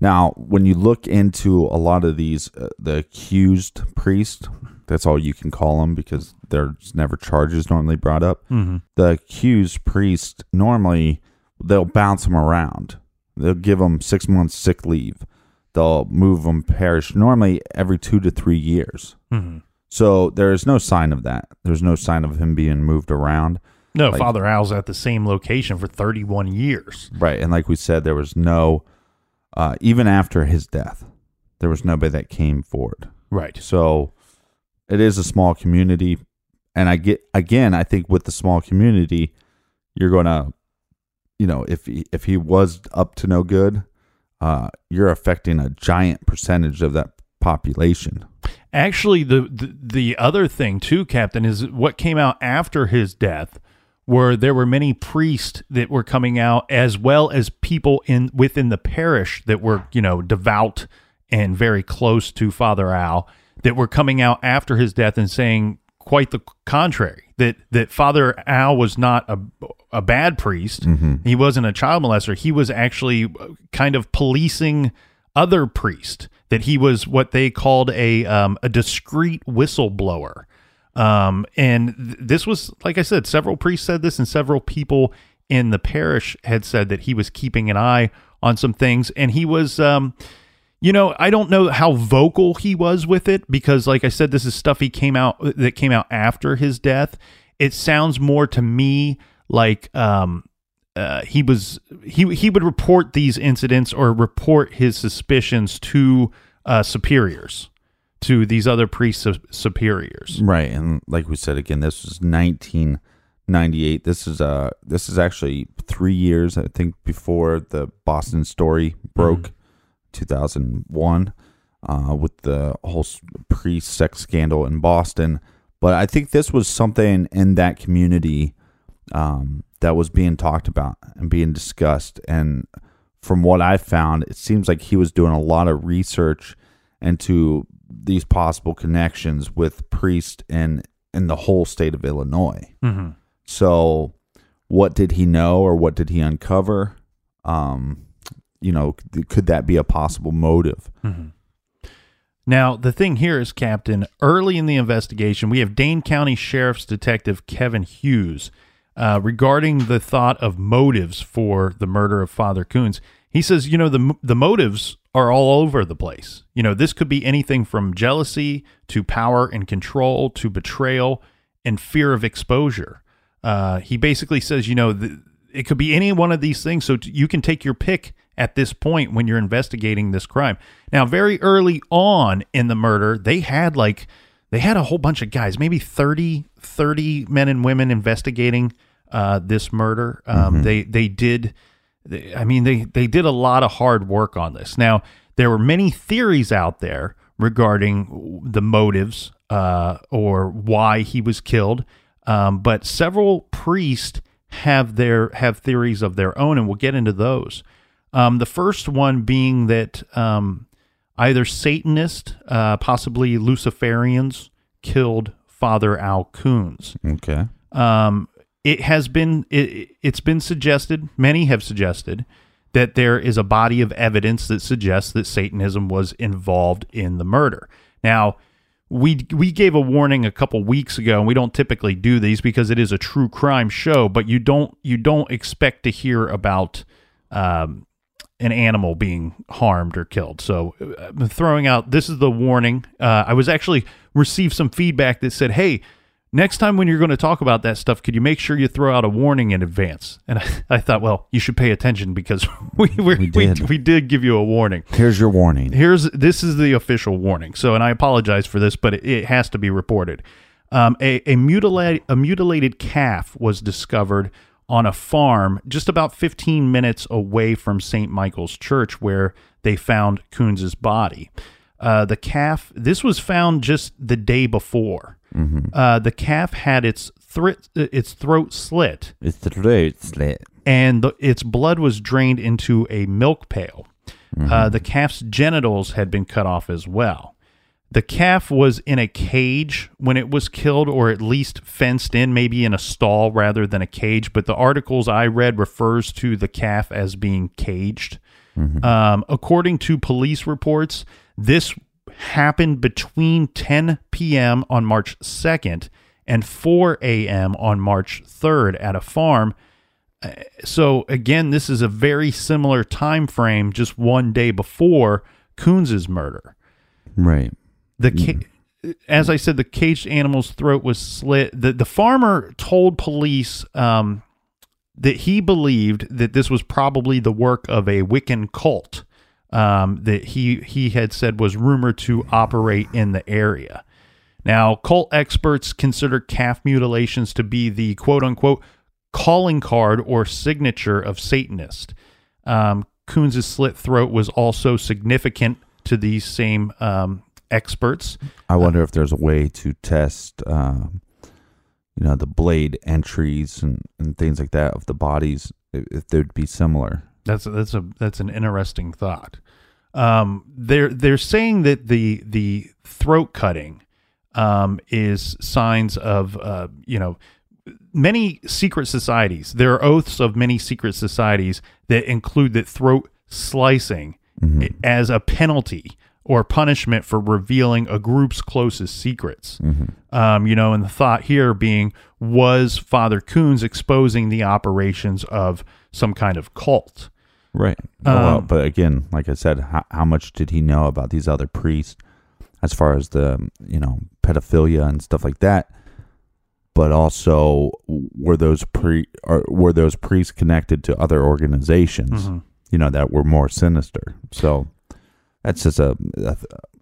Now, when you look into a lot of these, uh, the accused priest, that's all you can call them because there's never charges normally brought up. Mm-hmm. The accused priest, normally, they'll bounce them around. They'll give them six months sick leave. They'll move them parish normally every two to three years. Mm-hmm. So there is no sign of that. There's no sign of him being moved around. No, Like- Father Al's at the same location for 31 years. Right. And like we said, there was no, uh, even after his death, there was nobody that came forward. Right. So it is a small community. And I get, again, I think with the small community, you're going to, you know, if he, if he was up to no good, uh, you're affecting a giant percentage of that population. Actually, the, the the other thing too, Captain, is what came out after his death, where there were many priests that were coming out, as well as people in within the parish that were you know devout and very close to Father Al, that were coming out after his death and saying quite the contrary that that Father Al was not a a bad priest. He wasn't a child molester. He was actually kind of policing other priest. That he was what they called a um, a discreet whistleblower. Um, and th- this was, like I said, several priests said this, and several people in the parish had said that he was keeping an eye on some things, and he was, um, You know, I don't know how vocal he was with it because, like I said, this is stuff he came out that came out after his death. It sounds more to me like um, uh, he was he he would report these incidents or report his suspicions to uh, superiors, to these other priest su- superiors. Right, and like we said again, this was 1998. This is uh this is actually three years I think before the Boston story broke, 2001, uh, with the whole priest sex scandal in Boston. But I think this was something in that community um, that was being talked about and being discussed. And from what I found, it seems like he was doing a lot of research into these possible connections with priests in in the whole state of Illinois. Mm-hmm. So, what did he know, or what did he uncover? Um, you know, could that be a possible motive? Now, the thing here is, Captain, early in the investigation, we have Dane County Sheriff's Detective Kevin Hughes uh, regarding the thought of motives for the murder of Father Kunz. He says, you know, the, the motives are all over the place. You know, this could be anything from jealousy to power and control to betrayal and fear of exposure. Uh, he basically says, you know, it could be any one of these things. So t- you can take your pick at this point when you're investigating this crime. Now, very early on in the murder, they had like, they had a whole bunch of guys, maybe 30, 30 men and women investigating uh, this murder. Um, They, they did, they, I mean, they, they did a lot of hard work on this. Now, there were many theories out there regarding the motives uh, or why he was killed. Um, but several priests have their have theories of their own, and we'll get into those. Um, the first one being that um, either Satanist, uh, possibly Luciferians, killed Father Al Kunz. Okay. Um, it has been it, it's been suggested. Many have suggested that there is a body of evidence that suggests that Satanism was involved in the murder. Now, we we gave a warning a couple weeks ago, and we don't typically do these because it is a true crime show. But you don't you don't expect to hear about um, an animal being harmed or killed. So uh, I'm throwing out this is the warning. Uh, I was actually received some feedback that said, "Hey, next time when you're going to talk about that stuff, could you make sure you throw out a warning in advance?" And I, I thought, well, you should pay attention because we we, we, did. we did give you a warning. Here's your warning. Here's this is the official warning. So, and I apologize for this, but it, it has to be reported. Um, a a mutilated a mutilated calf was discovered on a farm just about 15 minutes away from St. Michael's Church, where they found Kunz's body. Uh, the calf. This was found just the day before. Uh, the calf had its throat its throat slit It's throat slit. and the, its blood was drained into a milk pail. Uh, the calf's genitals had been cut off as well. The calf was in a cage when it was killed, or at least fenced in, maybe in a stall rather than a cage. But the articles I read refers to the calf as being caged. Um, according to police reports, this happened between 10 p.m. on March 2nd and 4 a.m. on March 3rd at a farm so again this is a very similar time frame just one day before Kunz's murder Right. The ca- as I said the caged animal's throat was slit. The the farmer told police um, that he believed that this was probably the work of a Wiccan cult um, that he he had said was rumored to operate in the area. Now, cult experts consider calf mutilations to be the quote unquote calling card or signature of Satanist. Um, Kunz' slit throat was also significant to these same um, experts. I wonder if there's a way to test, um, you know, the blade entries and, and things like that of the bodies, if, if they'd be similar. That's that's a that's an interesting thought. Um, they're they're saying that the the throat cutting um, is signs of uh, you know many secret societies. There are oaths of many secret societies that include that throat slicing i- as a penalty or punishment for revealing a group's closest secrets. Um, you know, and the thought here being was Father Kunz exposing the operations of some kind of cult. Right. Oh, well, Um, but again, like I said, how, how much did he know about these other priests as far as the, you know, pedophilia and stuff like that? But also, were those pre or were those priests connected to other organizations, Mhm. you know, that were more sinister? So that's just a a,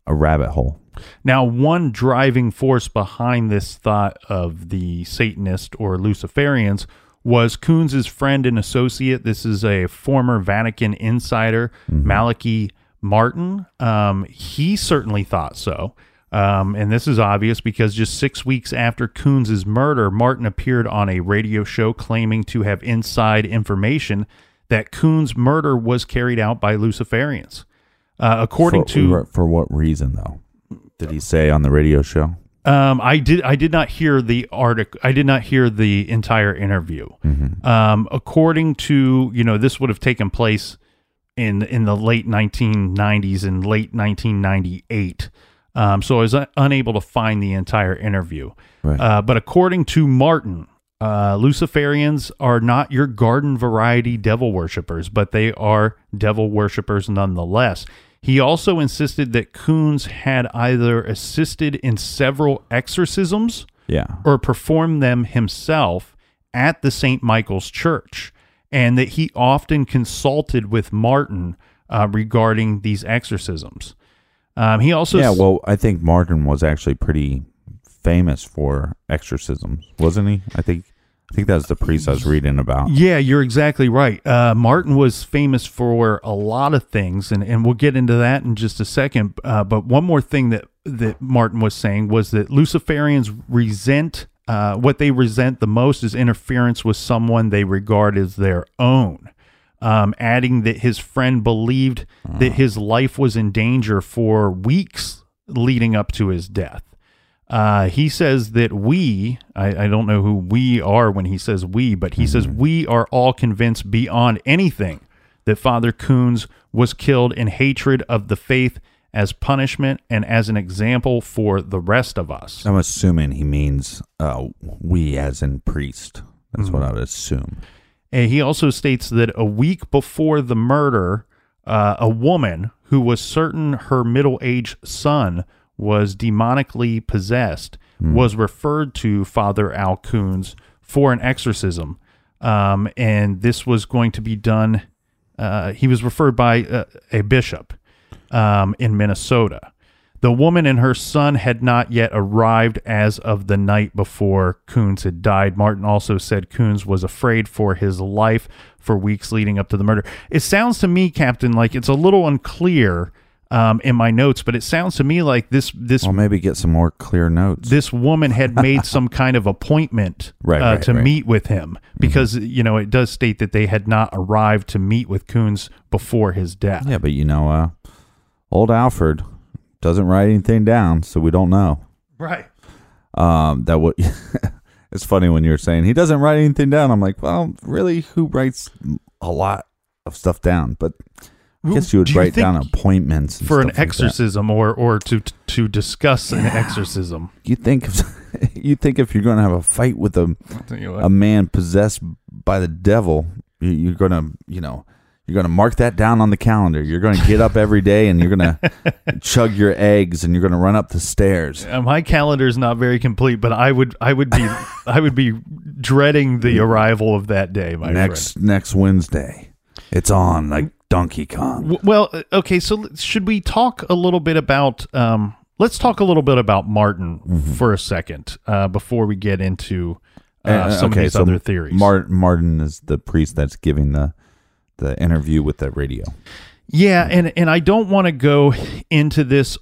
a rabbit hole. Now, one driving force behind this thought of the Satanist or Luciferians was Kunz' friend and associate. This is a former Vatican insider, Malachi Martin. Um, he certainly thought so. Um, and this is obvious because just six weeks after Kunz' murder, Martin appeared on a radio show claiming to have inside information that Kunz' murder was carried out by Luciferians. Uh, according for, to for what reason though? Did he say on the radio show? Um, I did. I did not hear the article. I did not hear the entire interview. Um, according to you know, this would have taken place in in the late 1990s and late 1998. Um, so I was unable to find the entire interview. Right. Uh, but according to Martin, uh, Luciferians are not your garden variety devil worshippers, but they are devil worshippers nonetheless. He also insisted that Kunz had either assisted in several exorcisms Yeah. or performed them himself at the St. Michael's Church, and that he often consulted with Martin uh, regarding these exorcisms. Um, he also Yeah, well, I think Martin was actually pretty famous for exorcisms, wasn't he? I think I think that was the priest I was reading about. Yeah, you're exactly right. Uh, Martin was famous for a lot of things, and, and we'll get into that in just a second. Uh, but one more thing that, that Martin was saying was that Luciferians resent uh, what they resent the most is interference with someone they regard as their own. Um, adding that his friend believed that his life was in danger for weeks leading up to his death. Uh, he says that we, I, I don't know who we are when he says we, but he says we are all convinced beyond anything that Father Kunz was killed in hatred of the faith as punishment and as an example for the rest of us. I'm assuming he means uh, we as in priest. That's what I would assume. And he also states that a week before the murder, uh, a woman who was certain her middle aged son was demonically possessed was referred to Father Al Kunz for an exorcism. Um, and this was going to be done, uh, he was referred by uh, a bishop um, in Minnesota. The woman and her son had not yet arrived as of the night before Kunz had died. Martin also said Kunz was afraid for his life for weeks leading up to the murder. It sounds to me, Captain, like it's a little unclear um, in my notes, but it sounds to me like this this Well, maybe get some more clear notes. this woman had made some kind of appointment Right, uh, right, to right. meet with him because you know it does state that they had not arrived to meet with Kunz before his death. yeah, but you know, uh, old Alfred doesn't write anything down, so we don't know. Right. Um, that would. it's funny when you're saying he doesn't write anything down. I'm like, well, really, who writes a lot of stuff down? But I guess you would Do you write down appointments and for an stuff like that. exorcism or or to to discuss an exorcism. You think if, you think if you're going to have a fight with a tell you a man possessed by the devil, you- you're going to you know you're going to mark that down on the calendar. You're going to get up every day and you're going to chug your eggs and you're going to run up the stairs. Uh, my calendar is not very complete, but I would I would be I would be dreading the arrival of that day, my next next Wednesday, it's on like Donkey Kong. Well, uh, okay, so should we talk a little bit about um let's talk a little bit about Martin Mm-hmm. for a second uh before we get into uh, Uh, some okay, of these so other theories. Mar- Martin is the priest that's giving the the interview with the radio. Yeah, and and I don't want to go into this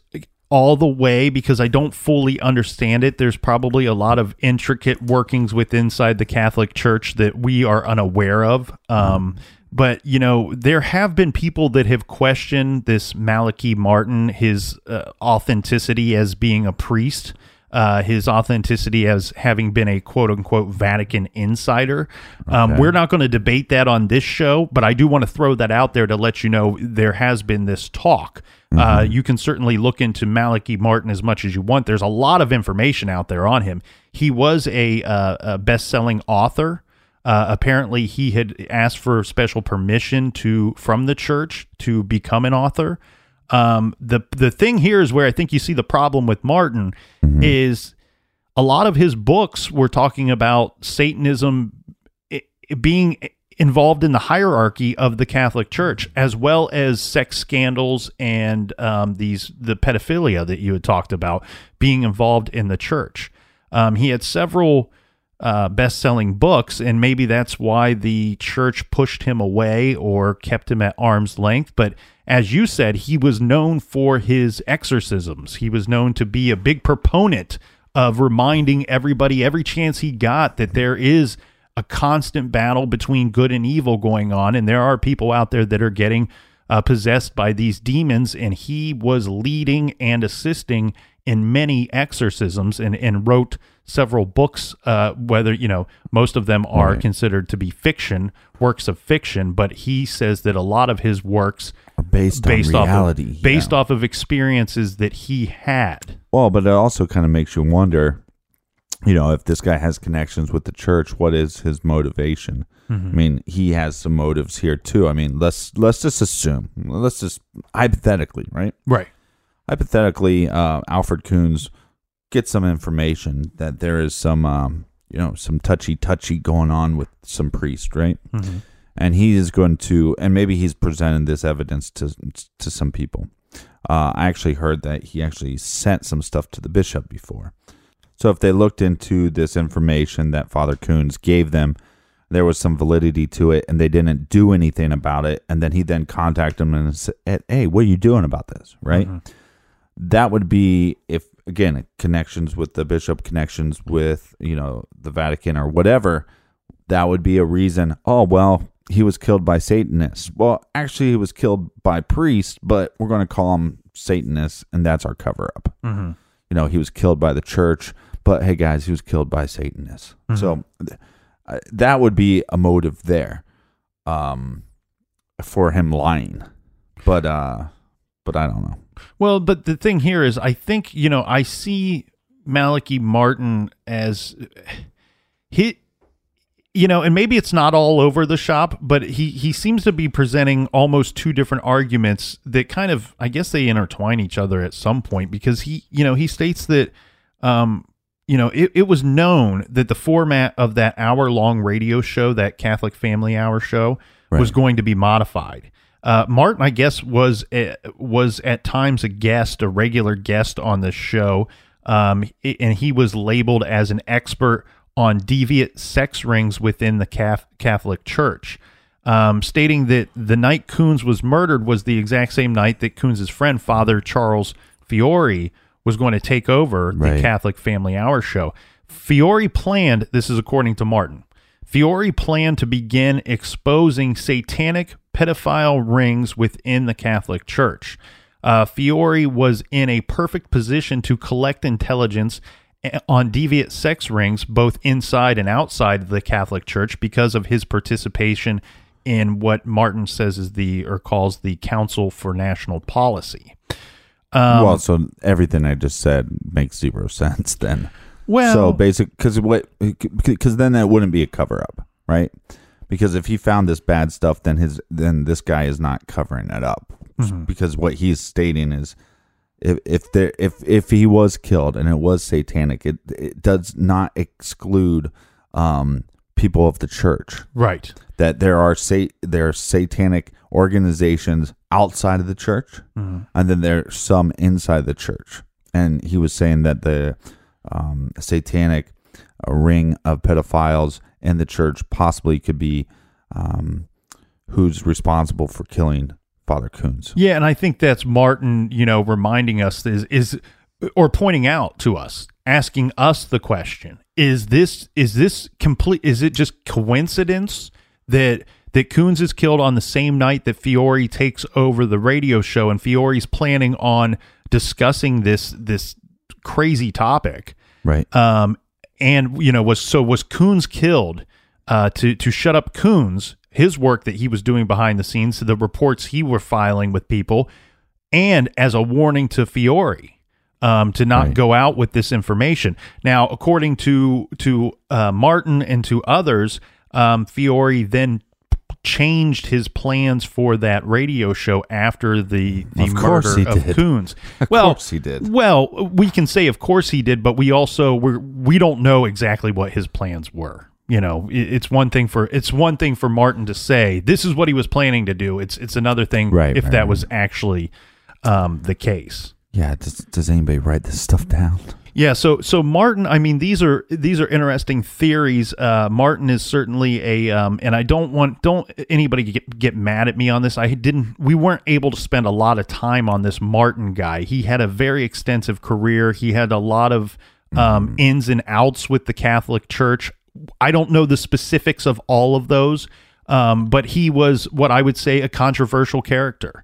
all the way because I don't fully understand it. There's probably a lot of intricate workings with inside the Catholic Church that we are unaware of. Um, but you know, there have been people that have questioned this Malachi Martin, his uh, authenticity as being a priest. Uh, his authenticity as having been a quote unquote Vatican insider. Um, we're not going to debate that on this show, but I do want to throw that out there to let you know there has been this talk. Uh, you can certainly look into Malachi Martin as much as you want. There's a lot of information out there on him. He was a, uh, a best selling author. Uh, apparently, he had asked for special permission to from the church to become an author. Um, the the thing here is where I think you see the problem with Martin is a lot of his books were talking about Satanism being involved in the hierarchy of the Catholic Church, as well as sex scandals and um, these the pedophilia that you had talked about being involved in the church. Um, he had several uh, best-selling books, and maybe that's why the church pushed him away or kept him at arm's length. But as you said, he was known for his exorcisms. He was known to be a big proponent of reminding everybody every chance he got that there is a constant battle between good and evil going on, and there are people out there that are getting uh, possessed by these demons, and he was leading and assisting in many exorcisms and, and wrote several books uh, whether you know most of them are Right. considered to be fiction works of fiction but he says that a lot of his works Are based, based on off reality. of, based yeah. off of experiences that he had Well, but it also kind of makes you wonder, you know, if this guy has connections with the church, what is his motivation? I mean, he has some motives here too. I mean, let's let's just assume, let's just hypothetically, right? right Hypothetically, uh, Alfred Kunz gets some information that there is some, um, you know, some touchy touchy going on with some priest, right? And he is going to, and maybe he's presented this evidence to to some people. Uh, I actually heard that he actually sent some stuff to the bishop before. So if they looked into this information that Father Kunz gave them, there was some validity to it, and they didn't do anything about it. And then he then contacted them and said, "Hey, what are you doing about this?" Right? That would be if again connections with the bishop, connections with you know the Vatican or whatever. That would be a reason. Oh well, he was killed by Satanists. Well, actually, he was killed by priests, but we're going to call him Satanists, and that's our cover up mm-hmm. you know he was killed by the church but hey guys he was killed by satanists so uh, that would be a motive there um for him lying but uh but i don't know Well, but the thing here is, I think you know, I see Malachi Martin as he, you know, and maybe it's not all over the shop, but he he seems to be presenting almost two different arguments that kind of, I guess, they intertwine each other at some point because he, you know, he states that, um, you know, it, it was known that the format of that hour long radio show, that Catholic Family Hour show, was going to be modified. Uh, Martin, I guess, was a, was at times a guest, a regular guest on the show, um, and he was labeled as an expert on deviant sex rings within the Cath- Catholic Church, um, stating that the night Kunz was murdered was the exact same night that Kunz' friend, Father Charles Fiore, was going to take over the Catholic Family Hour show. Fiore planned, this is according to Martin, Fiore planned to begin exposing satanic pedophile rings within the Catholic Church. Uh, Fiore was in a perfect position to collect intelligence on deviant sex rings, both inside and outside the Catholic Church, because of his participation in what Martin says is the or calls the Council for National Policy. Um, well so everything i just said makes zero sense then well, so basic because what because then that wouldn't be a cover up right because if he found this bad stuff then his then this guy is not covering it up because what he's stating is if if there if if he was killed and it was satanic it it does not exclude um people of the church right. that there are sa- there are satanic organizations outside of the church, and then there's some inside the church. And he was saying that the um, satanic uh, ring of pedophiles in the church possibly could be um, who's responsible for killing Father Kunz. Yeah, and I think that's Martin, you know, reminding us is is or pointing out to us, asking us the question: Is this is this complete? Is it just coincidence that that Kunz is killed on the same night that Fiore takes over the radio show, and Fiore's planning on discussing this this crazy topic? Right. um, and you know was so was Kunz killed uh, to to shut up Kunz his work that he was doing behind the scenes, the reports he were filing with people, and as a warning to Fiore um, to not Right. go out with this information. Now, according to to uh, Martin and to others, Um, Fiore then changed his plans for that radio show after the the Of course murder of did. Kunz. Of well, course he did. Well, we can say of course he did, but we also we we don't know exactly what his plans were. You know, it, it's one thing for it's one thing for Martin to say this is what he was planning to do. It's it's another thing Right, if right, that right. was actually um, the case. Yeah. Does, does anybody write this stuff down? Yeah, so so Martin, I mean these are these are interesting theories. Uh, Martin is certainly a, um, and I don't want don't anybody get get mad at me on this. I didn't, we weren't able to spend a lot of time on this Martin guy. He had a very extensive career. He had a lot of um, ins and outs with the Catholic Church. I don't know the specifics of all of those, um, but he was what I would say a controversial character.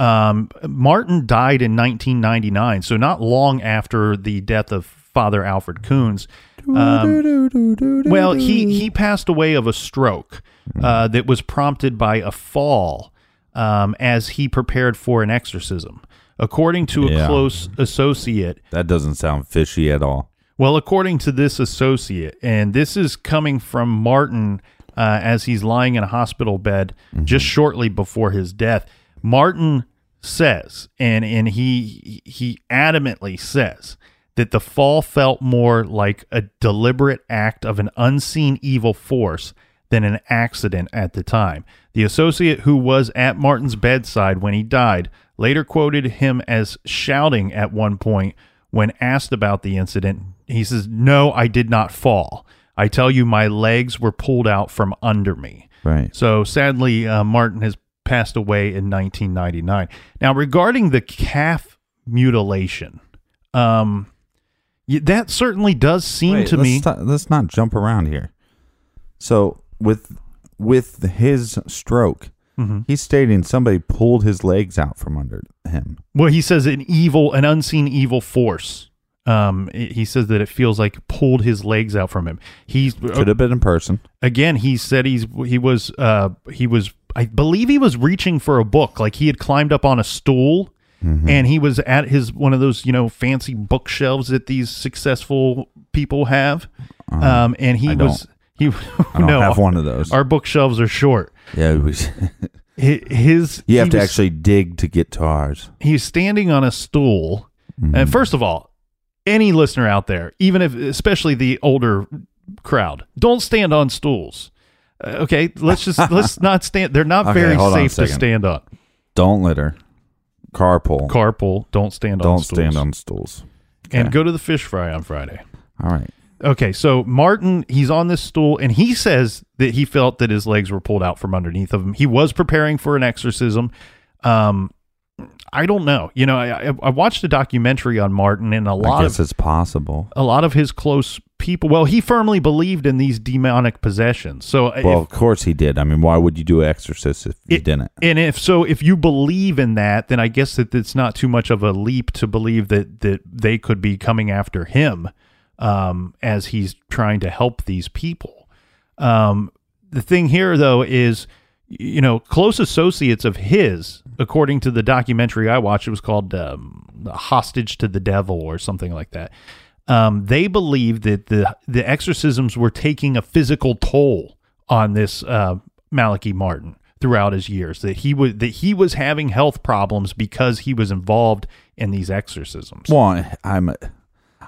Um, Martin died in 1999, so not long after the death of Father Alfred Kunz. Um, well, he he passed away of a stroke uh, that was prompted by a fall um, as he prepared for an exorcism. According to a Yeah. close associate, That doesn't sound fishy at all. well, according to this associate, and this is coming from Martin uh, as he's lying in a hospital bed just shortly before his death. Martin says, and and he he adamantly says that the fall felt more like a deliberate act of an unseen evil force than an accident at the time. The associate who was at Martin's bedside when he died later quoted him as shouting at one point when asked about the incident. He says, No, I did not fall. I tell you, my legs were pulled out from under me. Right. So sadly, uh, Martin has passed away in 1999. Now, regarding the calf mutilation, um, that certainly does seem Wait, to let's me. let's not jump around here. So with with his stroke, Mm-hmm. he's stating somebody pulled his legs out from under him. Well, he says an evil, an unseen evil force. Um, he says that it feels like pulled his legs out from him. He's Could have been in person. again. He said he's he was uh he was I believe he was reaching for a book. Like he had climbed up on a stool. Mm-hmm. And he was at his one of those you know fancy bookshelves that these successful people have, um, and he. I was he. I don't no, have one of those. Our bookshelves are short. yeah, Hi- His you have to was- actually dig to get to ours. he's standing on a stool Mm-hmm. and first of all any listener out there even if especially the older crowd don't stand on stools okay let's just let's not stand they're not Okay, very hold on a safe to second. stand on Don't litter. Carpool. carpool don't stand on don't stools stand on stools. and go to the fish fry on friday All right. okay so martin he's on this stool and he says that he felt that his legs were pulled out from underneath of him he was preparing for an exorcism um I don't know. You know, I, I- I watched a documentary on Martin, and a lot guess of it's possible. a lot of his close people. Well, he firmly believed in these demonic possessions. So, if- Well, of course he did. I mean, why would you do exorcist if you It- didn't? and if so, if you believe in that, then I guess that it's not too much of a leap to believe that that they could be coming after him um, as he's trying to help these people. Um, the thing here, though, is you know close associates of his, according to the documentary I watched, it was called um, "Hostage to the Devil" or something like that. Um, they believed that the the exorcisms were taking a physical toll on this uh, Malachi Martin throughout his years. That he was that he was having health problems because he was involved in these exorcisms. Well, I'm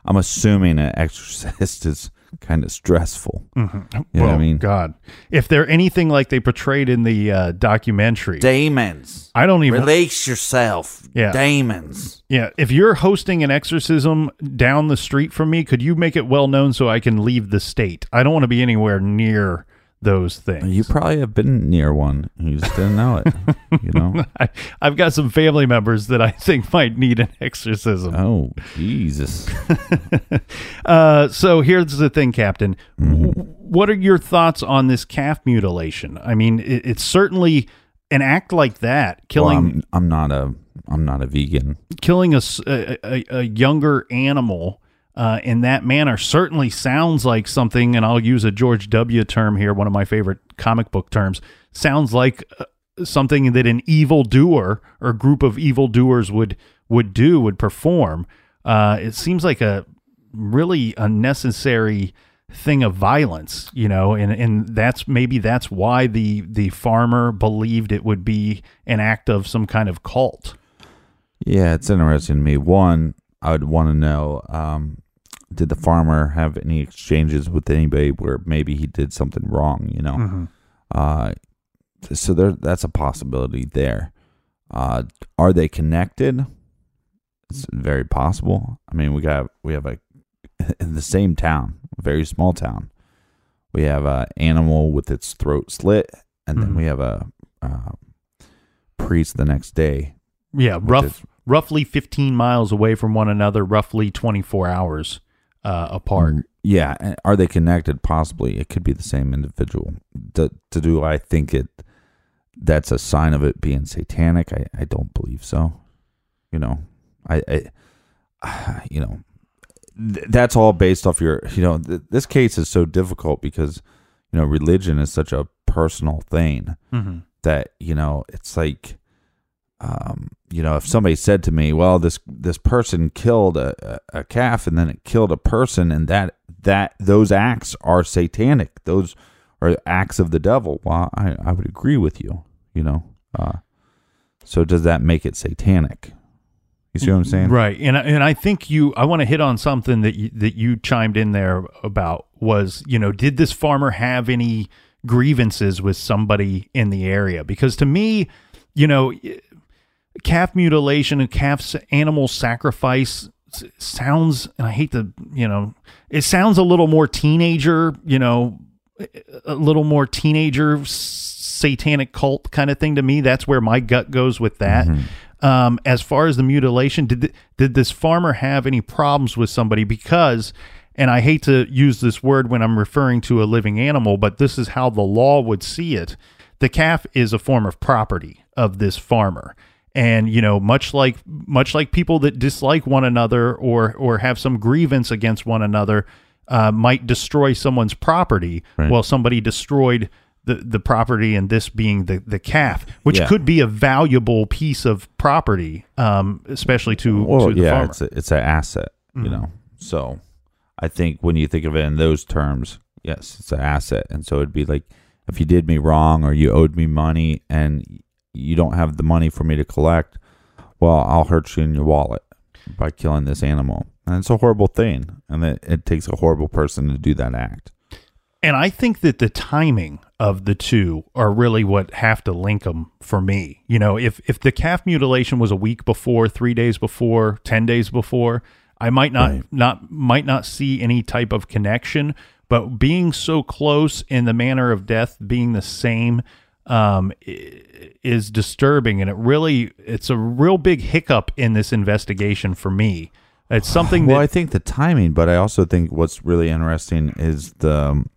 I'm assuming an exorcist is kind of stressful. You know what I mean? God, if they're anything like they portrayed in the uh, documentary, Demons. I don't even. Release yourself. Yeah. Demons. Yeah, if you're hosting an exorcism down the street from me, could you make it well known so I can leave the state? I don't want to be anywhere near those things. You probably have been near one. You just didn't know it. you know? I, I've got some family members that I think might need an exorcism. Oh, Jesus. Uh, so here's the thing, Captain. Mm-hmm. What are your thoughts on this calf mutilation? I mean, it, it's certainly an act like that, Well, killing I'm, I'm not a I'm not a vegan. killing a a younger animal uh, in that manner certainly sounds like something, and I'll use a George W. term here, one of my favorite comic book terms. Sounds like uh, something that an evil doer or group of evil doers would would do, would perform. Uh, it seems like a really unnecessary thing of violence, you know, and and that's maybe that's why the the farmer believed it would be an act of some kind of cult. Yeah, it's interesting to me. One, I would want to know: um, Did the farmer have any exchanges with anybody where maybe he did something wrong? You know, Mm-hmm. uh, so there, that's a possibility there. Uh, are they connected? It's very possible. I mean, we got we have a in the same town, a very small town. We have a animal with its throat slit, and then Mhm. we have a uh, priest the next day. Yeah, rough is- roughly 15 miles away from one another, roughly 24 hours uh, apart. Mm, Yeah, are they connected? Possibly, it could be the same individual. Do, to do I think it? That's a sign of it being satanic. I, I don't believe so. You know, I, I you know, th- that's all based off your. You know, th- this case is so difficult because you know religion is such a personal thing Mm-hmm. that you know it's like um you know if somebody said to me well this this person killed a, a calf and then it killed a person and that that those acts are satanic those are acts of the devil well i i would agree with you you know uh so does that make it satanic you see what i'm saying Right, and and I think you. I want to hit on something that you, that you chimed in there about was you know did this farmer have any grievances with somebody in the area? Because to me, you know, calf mutilation and calf animal sacrifice sounds, and I hate to, you know, it sounds a little more teenager, you know, a little more teenager satanic cult kind of thing to me. That's where my gut goes with that. Um, as far as the mutilation, did th- did this farmer have any problems with somebody? Because, and I hate to use this word when I'm referring to a living animal, but this is how the law would see it. The calf is a form of property of this farmer, and you know, much like much like people that dislike one another or or have some grievance against one another, uh, might destroy someone's property. Right. Well, somebody destroyed the, the property, and this being the, the calf, which Yeah. could be a valuable piece of property, um, especially to, well to the yeah farmer. it's a, it's an asset you Mhm. know so i think when you think of it in those terms yes it's an asset and so it'd be like if you did me wrong or you owed me money and you don't have the money for me to collect well i'll hurt you in your wallet by killing this animal and it's a horrible thing and it, it takes a horrible person to do that act And I think that the timing of the two are really what have to link them for me. You know, if if the calf mutilation was a week before, three days before, ten days before, I might not Right. not might not see any type of connection. But being so close in the manner of death being the same um, i- is disturbing, and it really it's a real big hiccup in this investigation for me. It's something well that i think the timing but i also think what's really interesting is the um,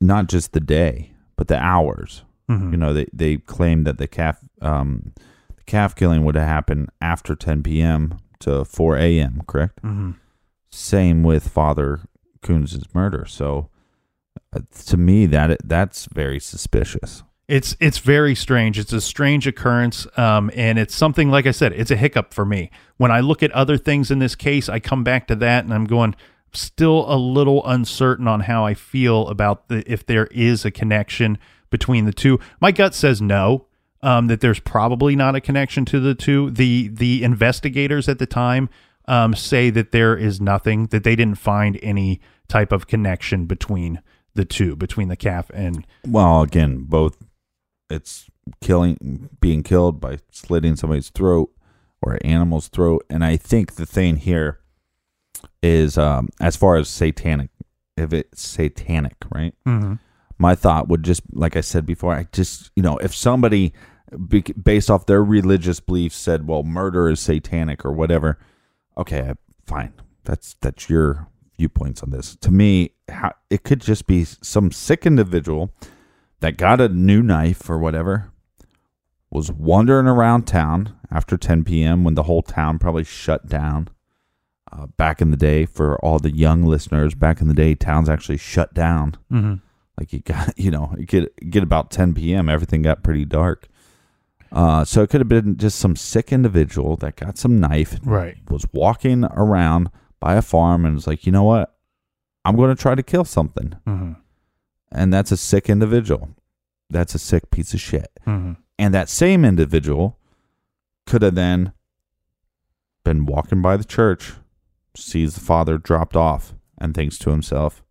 not just the day but the hours Mhm. you know they they claimed that the calf um the calf killing would have happened after 10 p.m. to 4 a.m. correct Mhm. same with father Kunz' murder so uh, to me that that's very suspicious It's it's very strange. It's a strange occurrence, um, and it's something like I said. It's a hiccup for me. When I look at other things in this case, I come back to that, and I'm going still a little uncertain on how I feel about the if there is a connection between the two. My gut says no. Um, that there's probably not a connection to the two. The the investigators at the time um, say that there is nothing. That they didn't find any type of connection between the two, between the calf and well again both it's killing being killed by slitting somebody's throat or an animal's throat. And i think the thing here is um as far as satanic if it's satanic right? My thought would just like i said before i just you know if somebody be, based off their religious beliefs said well murder is satanic or whatever okay fine. That's that's your viewpoints on this. To me how, it could just be some sick individual that got a new knife or whatever was wandering around town after 10 p.m when the whole town probably shut down uh, back in the day for all the young listeners back in the day towns actually shut down Mm-hmm. like you got you know you get get about 10 p.m everything got pretty dark uh, so it could have been just some sick individual that got some knife Right. was walking around by a farm and was like you know what I'm going to try to kill something. Mm-hmm. And that's a sick individual. That's a sick piece of shit. Mm-hmm. And that same individual could have then been walking by the church, sees the father dropped off, and thinks to himself,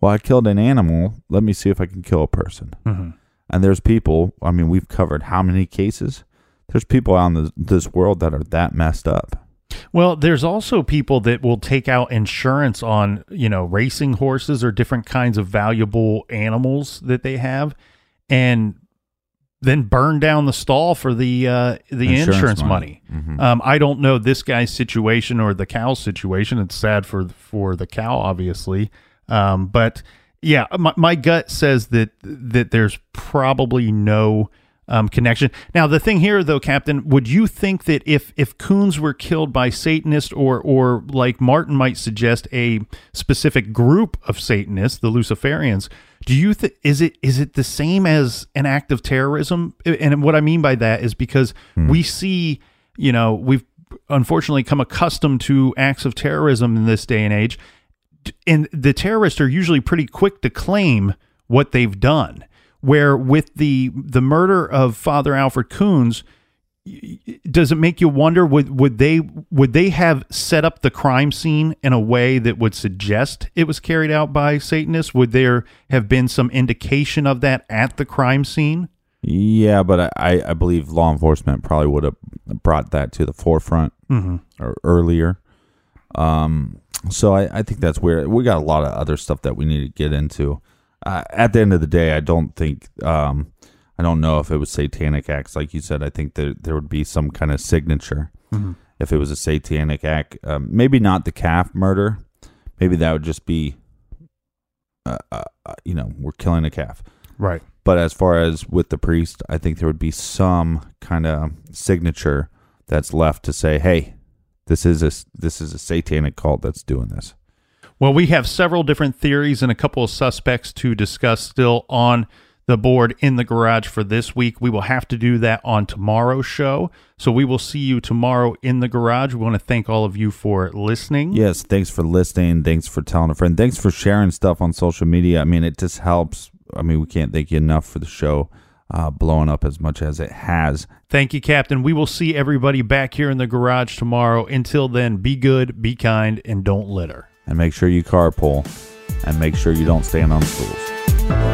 Well, I killed an animal. Let me see if I can kill a person. Mm-hmm. And there's people, I mean, we've covered how many cases? There's people out in this, this world that are that messed up. Well, there's also people that will take out insurance on, you know, racing horses or different kinds of valuable animals that they have and then burn down the stall for the uh, the insurance, Insurance money. money. Mhm. Um, I don't know this guy's situation or the cow's situation. It's sad for for the cow, obviously. Um, but yeah, my, my gut says that that there's probably no um, connection. Now, the thing here, though, Captain, would you think that if if Kunz were killed by Satanists, or or like Martin might suggest, a specific group of Satanists, the Luciferians, do you think is it is it the same as an act of terrorism? And what I mean by that is because we see, you know, we've unfortunately come accustomed to acts of terrorism in this day and age and the terrorists are usually pretty quick to claim what they've done. Where with the the murder of Father Alfred Kunz, does it make you wonder would would they would they have set up the crime scene in a way that would suggest it was carried out by Satanists? Would there have been some indication of that at the crime scene? Yeah, but I, I believe law enforcement probably would have brought that to the forefront or earlier. Um, so I, I think that's weird. We got a lot of other stuff that we need to get into. Uh, at the end of the day, I don't think um, I don't know if it was satanic acts, like you said. I think that there would be some kind of signature if it was a satanic act. Um, maybe not the calf murder. Maybe that would just be, uh, uh, uh, you know, we're killing a calf. Right. But as far as with the priest, I think there would be some kind of signature that's left to say, "Hey, this is a this is a satanic cult that's doing this." Well, we have several different theories and a couple of suspects to discuss still on the board in the garage for this week. We will have to do that on tomorrow's show. So we will see you tomorrow in the garage. We want to thank all of you for listening. Yes, thanks for listening. Thanks for telling a friend. Thanks for sharing stuff on social media. I mean, it just helps. I mean, we can't thank you enough for the show uh, blowing up as much as it has. Thank you, Captain. We will see everybody back here in the garage tomorrow. Until then, be good, be kind, and don't litter. And make sure you carpool, and make sure you don't stand on stools.